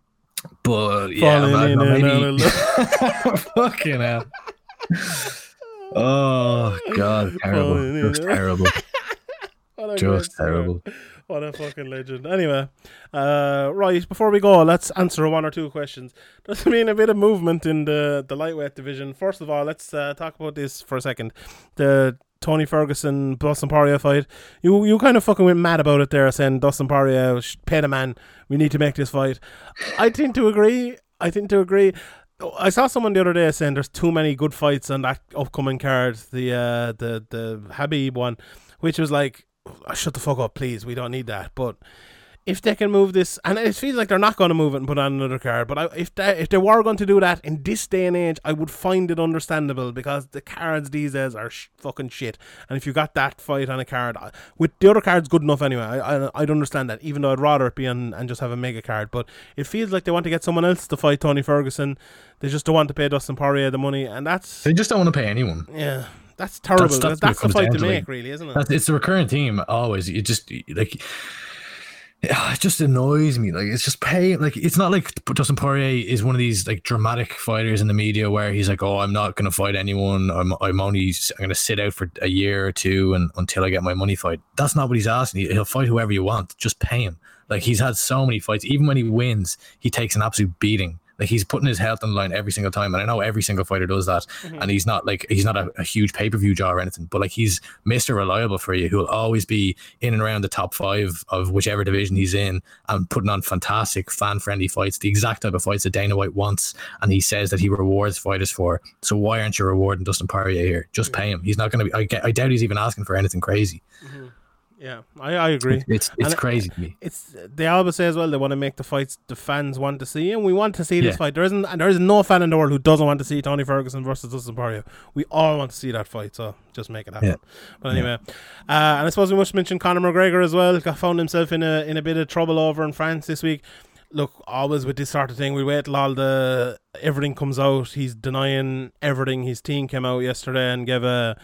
But yeah, Falling in no, and maybe. (laughs) Fucking hell. Oh god, (laughs) terrible. Just terrible. (laughs) What a Just terrible. What a fucking legend. Anyway, uh, right, before we go, let's answer one or two questions. There's been a bit of movement in the, the lightweight division. First of all, let's uh, talk about this for a second. The Tony Ferguson Dustin Poirier fight. You you kind of fucking went mad about it there, saying Dustin Poirier pay the man. We need to make this fight. I tend to agree. I tend to agree. I saw someone the other day saying there's too many good fights on that upcoming card, the uh, the the Khabib one, which was like, "Oh, shut the fuck up, please. We don't need that. But if they can move this, and it feels like they're not going to move it and put on another card. But I, if they if they were going to do that in this day and age, I would find it understandable because the cards these days are sh- fucking shit. And if you got that fight on a card, I- with the other cards good enough anyway, I, I I'd understand that. Even though I'd rather it be on and just have a mega card, but it feels like they want to get someone else to fight Tony Ferguson. They just don't want to pay Dustin Poirier the money, and that's They just don't want to pay anyone. yeah. That's terrible. That's- That's, that's what that's it the fight to make, like, really, isn't it? It's the recurrent theme always. You just like (sighs) it just annoys me. Like it's just pay. Like it's not like Dustin Poirier is one of these like dramatic fighters in the media where he's like, "Oh, I'm not going to fight anyone. I'm I'm only I'm going to sit out for a year or two and until I get my money fight." That's not what he's asking. He- He'll fight whoever you want. Just pay him. Like he's had so many fights. Even when he wins, he takes an absolute beating. Like he's putting his health on the line every single time, and I know every single fighter does that. Mm-hmm. And he's not like he's not a, a huge pay per view draw or anything, but like he's Mister Reliable for you, who will always be in and around the top five of whichever division he's in, and putting on fantastic fan friendly fights, the exact type of fights that Dana White wants, and he says that he rewards fighters for. So why aren't you rewarding Dustin Poirier here? Just mm-hmm. pay him. He's not going to be. I, I doubt he's even asking for anything crazy. Mm-hmm. Yeah, I, I agree. It's it's And- crazy to me. It's they always say as well they want to make the fights the fans want to see, and we want to see this Yeah. fight. There isn't and there is no fan in the world who doesn't want to see Tony Ferguson versus Dustin Poirier. We all want to see that fight, so just make it happen. Yeah. But anyway, uh, and I suppose we must mention Conor McGregor as well. Got found himself in a in a bit of trouble over in France this week. Look, always with this sort of thing, we wait till all the everything comes out. He's denying everything. His team came out yesterday and gave a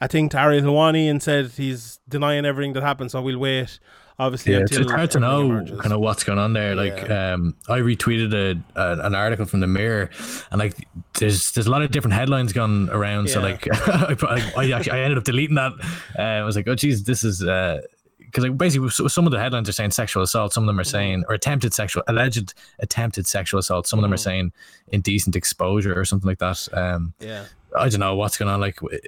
a think to Ariel Helwani and said he's denying everything that happened. So we'll wait. Obviously, Yeah, it's, until it's hard to know emerges. kind of what's going on there. Like, um, I retweeted a, a an article from the Mirror, and like, there's there's a lot of different headlines going around. So like, (laughs) I, I, I actually I ended up deleting that. Uh, I was like, oh geez, this is. Uh, because like basically some of the headlines are saying sexual assault, some of them are saying or attempted sexual, alleged attempted sexual assault. Some of them are saying indecent exposure or something like that. Um, Yeah. I don't know what's going on. Like, w-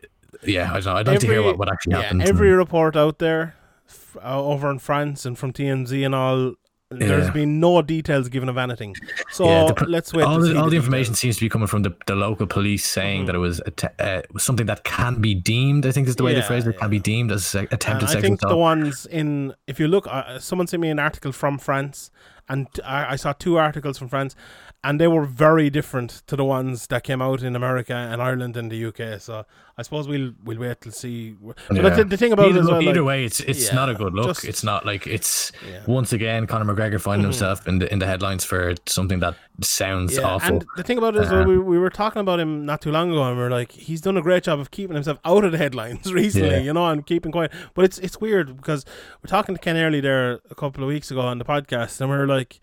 yeah, I don't, I'd like to hear what, what actually yeah, happened. Every and- report out there f- uh, over in France and from TMZ and all, there's been no details given of anything. So Yeah, the let's wait. all the, all the details. information seems to be coming from the, the local police saying Mhm. that it was a te- uh, something that can be deemed. I think is the way they phrase it. Can be deemed as se- attempted I sexual think the ones in, if you look, uh, someone sent me an article from France, and I, I saw two articles from France, and they were very different to the ones that came out in America and Ireland and the UK. So I suppose we'll we'll wait to see. But Yeah. the, the thing about either, it as well, either like- way, it's it's yeah, not a good look. just- it's not like it's Yeah. once again Conor McGregor finding Mhm. himself in the in the headlines for something that sounds awful. And the thing about it is, Um, we, we were talking about him not too long ago, and we are like, he's done a great job of keeping himself out of the headlines (laughs) recently, Yeah. you know, and keeping quiet. But it's it's weird because we're talking to Ken Early there a couple of weeks ago on the podcast, and we are like,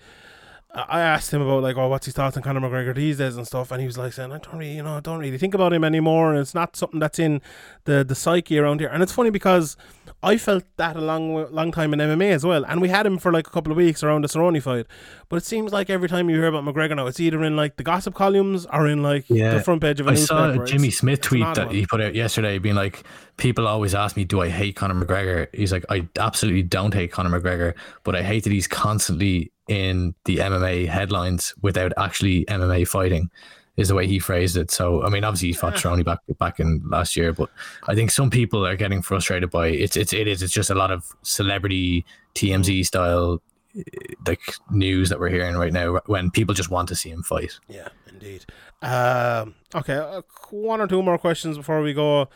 I asked him about like, oh, what's his thoughts on Conor McGregor these days and stuff, and he was like saying, I don't really, you know, I don't really think about him anymore, and it's not something that's in the the psyche around here. And it's funny because I felt that a long long time in MMA as well, and we had him for like a couple of weeks around the Cerrone fight. But it seems like every time you hear about McGregor now, it's either in like the gossip columns or in like Yeah. the front page of a I saw a Jimmy It's- Smith it's tweet that one. he put out yesterday, being like, "People always ask me, do I hate Conor McGregor?" He's like, "I absolutely don't hate Conor McGregor, but I hate that he's constantly in the MMA headlines without actually MMA fighting." Is the way he phrased it. So I mean, obviously he fought Cerrone back back in last year, but I think some people are getting frustrated by it's it's it is it's just a lot of celebrity TMZ style eh, like news that we're hearing right now when people just want to see him fight. Yeah, indeed. Um, okay, uh, one or two more questions before we go.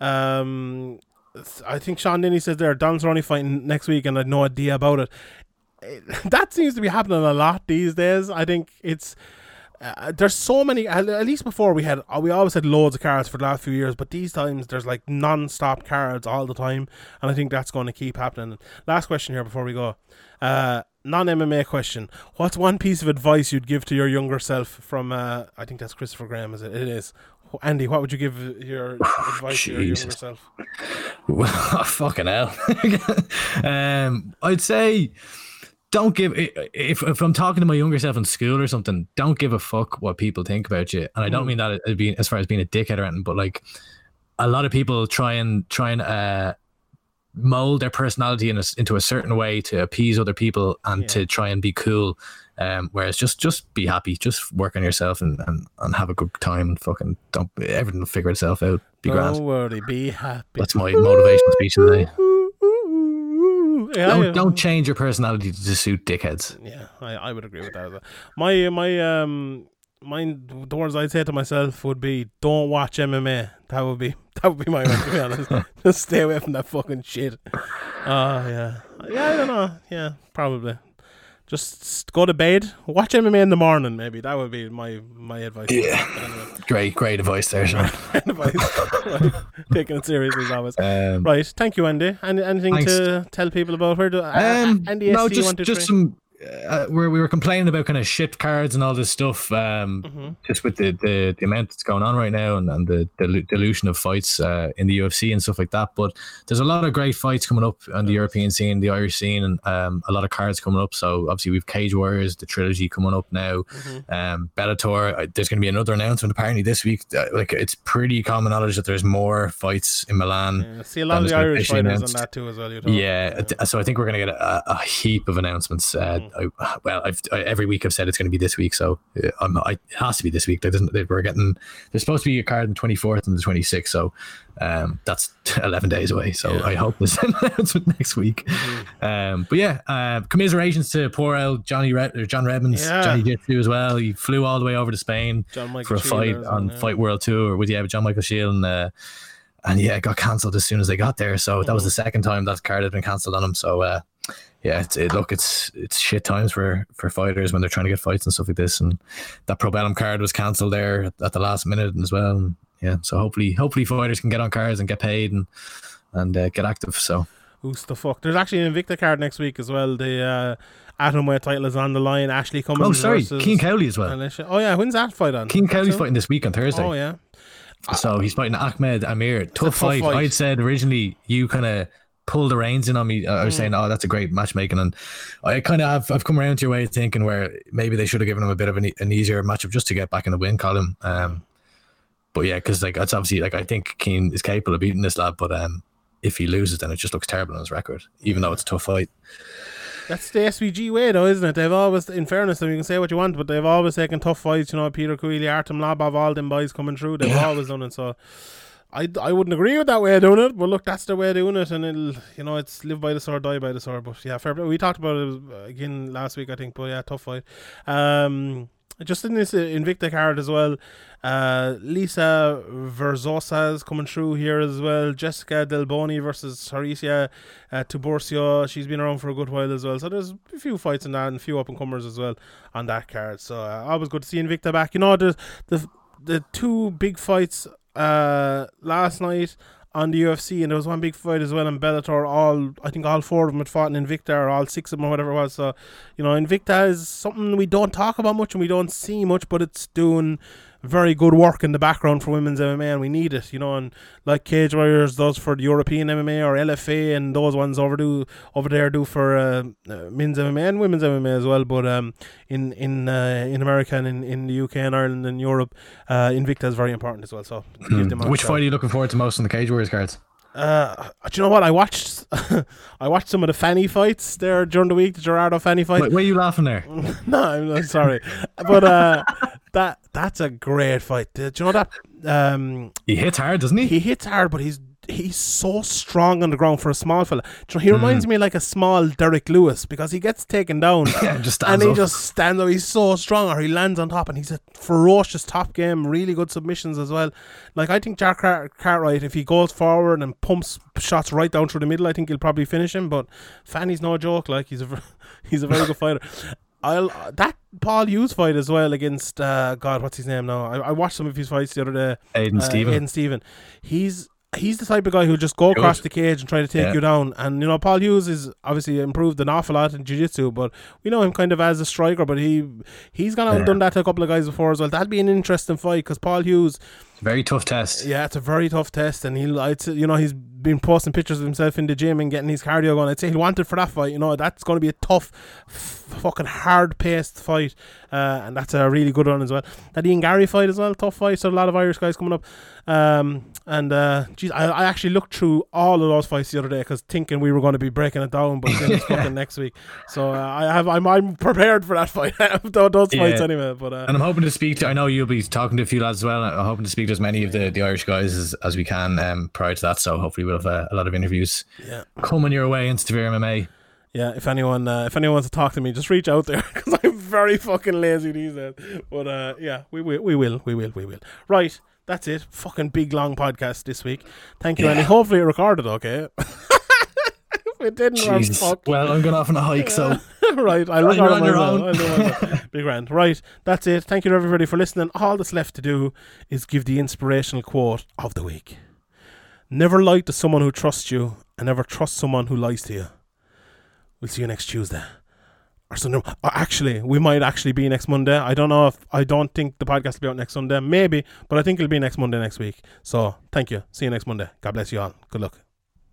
Um, I think Sean Denny says there Don's only fighting next week, and I had no idea about it. (laughs) That seems to be happening a lot these days. I think it's. Uh, there's so many. At least before we had, uh, we always had loads of cards for the last few years, but these times there's like non-stop cards all the time, and I think that's going to keep happening. Last question here before we go. Uh, non MMA question. What's one piece of advice you'd give to your younger self from? Uh, I think that's Christopher Graham. Is it? It is. Andy, what would you give your (sighs) advice to your younger self? (laughs) Well, (laughs) fucking hell. um, I'd say don't give if if I'm talking to my younger self in school or something, don't give a fuck what people think about you. And I don't Mm. mean that as being as far as being a dickhead or anything, but like a lot of people try and try and uh mold their personality in a, into a certain way to appease other people and Yeah. to try and be cool. Um, whereas just just be happy, just work on yourself and, and, and have a good time and fucking don't everything will figure itself out. Be Don't grand. worry, be happy. That's my motivation speech today. (laughs) Yeah, Don't, yeah. don't change your personality to suit dickheads. Yeah, I, I would agree with that. My my um mine the words I'd say to myself would be don't watch MMA. That would be (laughs) that would be my one to be honest. (laughs) Just stay away from that fucking shit. Oh yeah. Yeah, I don't know. Yeah, probably. Just go to bed. Watch MMA in the morning, maybe. That would be my my advice. Yeah. Anyway, Great, great advice there, Sean. (laughs) advice. (laughs) Taking it seriously as always. Um, Right, thank you, Andy. Any, anything Thanks. to tell people about where do uh, um, Andy no, SC just 123? just some. Uh, where we were complaining about kind of shit cards and all this stuff, um, Mhm. just with the, the, the amount that's going on right now and, and the, the dilution of fights uh, in the UFC and stuff like that. But there's a lot of great fights coming up on the European scene, the Irish scene, and um, a lot of cards coming up. So obviously we've Cage Warriors, the trilogy coming up now. Mhm. Um, Bellator, uh, there's going to be another announcement apparently this week. Uh, like it's pretty common knowledge that there's more fights in Milan. Yeah, see a lot of the Irish fighters announced. on that too as well. Yeah, so I think we're going to get a, a heap of announcements uh, Mhm. I, well, I've I, every week I've said it's going to be this week, so uh, I'm, I, it has to be this week. They doesn't. They, we're getting. There's supposed to be a card on the 24th and the 26th, so um, that's (laughs) 11 days away. So Yeah. I hope this (laughs) announcement next week. Mm-hmm. Um, but yeah, uh, commiserations to poor old Johnny Red or John Redmond, Yeah. Johnny Jitsu as well. He flew all the way over to Spain for a Shield fight on yeah. Fight World Tour with yeah with John Michael Sheil and uh, and yeah, it got cancelled as soon as they got there. So that was the second time that card had been cancelled on him. So uh, yeah, it's, it, look, it's it's shit times for for fighters when they're trying to get fights and stuff like this. And that Probellum card was cancelled there at, at the last minute as well. And yeah, so hopefully hopefully fighters can get on cards and get paid and and uh, get active. So Who's the fuck? There's actually an Invicta card next week as well. The uh, atomweight title is on the line. Ashley Cummins. oh sorry, Cian Cowley as well. Alicia- Oh yeah, when's that fight on? Cian Cowley's fighting this week on Thursday. Oh yeah. So he's fighting Ahmed Amir. Tough, tough fight. fight. I'd said originally you kind of pulled the reins in on me. I was saying, oh, that's a great matchmaking, and I kind of have I've come around to your way of thinking where maybe they should have given him a bit of an, e- an easier matchup just to get back in the win column. Um, but yeah, because like that's obviously like I think Cian is capable of beating this lad, but um, if he loses, then it just looks terrible on his record, even though it's a tough fight. That's the SBG way, though, isn't it? They've always, in fairness, to them, you can say what you want, but they've always taken tough fights. You know, Peter Queally, Artem Lobov, all them boys coming through. They've Yeah. always done it. So, I, I wouldn't agree with that way of doing it, but look, that's the way of doing it, and it'll, you know, it's live by the sword, die by the sword. But yeah, fair play. We talked about it uh, again last week, I think. But yeah, tough fight. Um, just in this uh, Invicta card as well, uh, Lisa Verzosa is coming through here as well. Jessica Delboni versus Herica uh, Tiburcio. She's been around for a good while as well. So there's a few fights in that and a few up and comers as well on that card. So uh, always good to see Invicta back. You know, the the the two big fights uh, last night on the UFC, and there was one big fight as well in Bellator. All I think all four of them had fought in Invicta, or all six of them, or whatever it was. So, you know, Invicta is something we don't talk about much and we don't see much, but it's doing very good work in the background for women's MMA, and we need it. You know, and like Cage Warriors does for the European MMA or LFA, and those ones over do over there do for uh, uh, men's MMA and women's MMA as well. But um, in in uh, in America and in, in the UK and Ireland and Europe, uh, Invicta is very important as well. So give them Hmm. Which fight are you looking forward to most on the Cage Warriors cards? Uh, do you know what I watched? (laughs) I watched some of the Fanny fights there during the week. The Gerardo Fanny fight. Wait, why are you laughing there? (laughs) no, I'm, I'm sorry, but uh, that that's a great fight. Do you know that? Um, He hits hard, doesn't he? he hits hard, but he's he's so strong on the ground for a small fella. Do you know, he reminds me like a small Derrick Lewis because he gets taken down. (laughs) Yeah, just and he up. just stands up. He's so strong, or he lands on top, and he's a ferocious top game. Really good submissions as well. Like I think Jack Car- Cartwright, if he goes forward and pumps shots right down through the middle, I think he'll probably finish him. But Fanny's no joke. Like he's a (laughs) he's a very good fighter. I'll that Paul Hughes fight as well against uh, God, what's his name now? I, I watched some of his fights the other day. Aiden Uh, Stephen. Aiden Stephen. He's he's the type of guy who'll just go across the cage and try to take Yeah. you down. And you know, Paul Hughes is obviously improved an awful lot in jiu-jitsu, but we know him kind of as a striker. But he he's gone out and done that to a couple of guys before as well. That'd be an interesting fight because Paul Hughes, Very tough test. yeah, it's a very tough test, and he'll I'd say, you know he's been posting pictures of himself in the gym and getting his cardio going. I'd say he'll want it for that fight. You know, that's going to be a tough, f- fucking hard-paced fight, uh, and that's a really good one as well. That Ian Garry fight as well, tough fight. So a lot of Irish guys coming up. Um, and uh, geez, I, I actually looked through all of those fights the other day because thinking we were going to be breaking it down, but then it's (laughs) fucking next week. So uh, I have I'm, I'm prepared for that fight. (laughs) those those fights Yeah. anyway. But uh, And I'm hoping to speak to. I know you'll be talking to a few lads as well. I'm hoping to speak to as many of the, the Irish guys as, as we can um, prior to that. So hopefully we'll have uh, a lot of interviews yeah. coming your way in Severe MMA. Yeah, if anyone uh, if anyone wants to talk to me, just reach out there (laughs) because I'm very fucking lazy these days. But uh, yeah, we will, we will, we will, we will. Right, that's it. Fucking big long podcast this week. Thank you, Yeah. Andy. Hopefully it recorded okay. (laughs) if it didn't, well, Jesus. fuck. Well, I'm going off on a hike, so (laughs) right, I'll you're on your own. I'll do it myself. Big grand. Right, that's it. Thank you to everybody for listening. All that's left to do is give the inspirational quote of the week. Never lie to someone who trusts you, and never trust someone who lies to you. We'll see you next Tuesday. Or. Or uh, actually, we might actually be next Monday. I don't know if I don't think the podcast will be out next Sunday. Maybe, but I think it'll be next Monday next week. So thank you. See you next Monday. God bless you all. Good luck.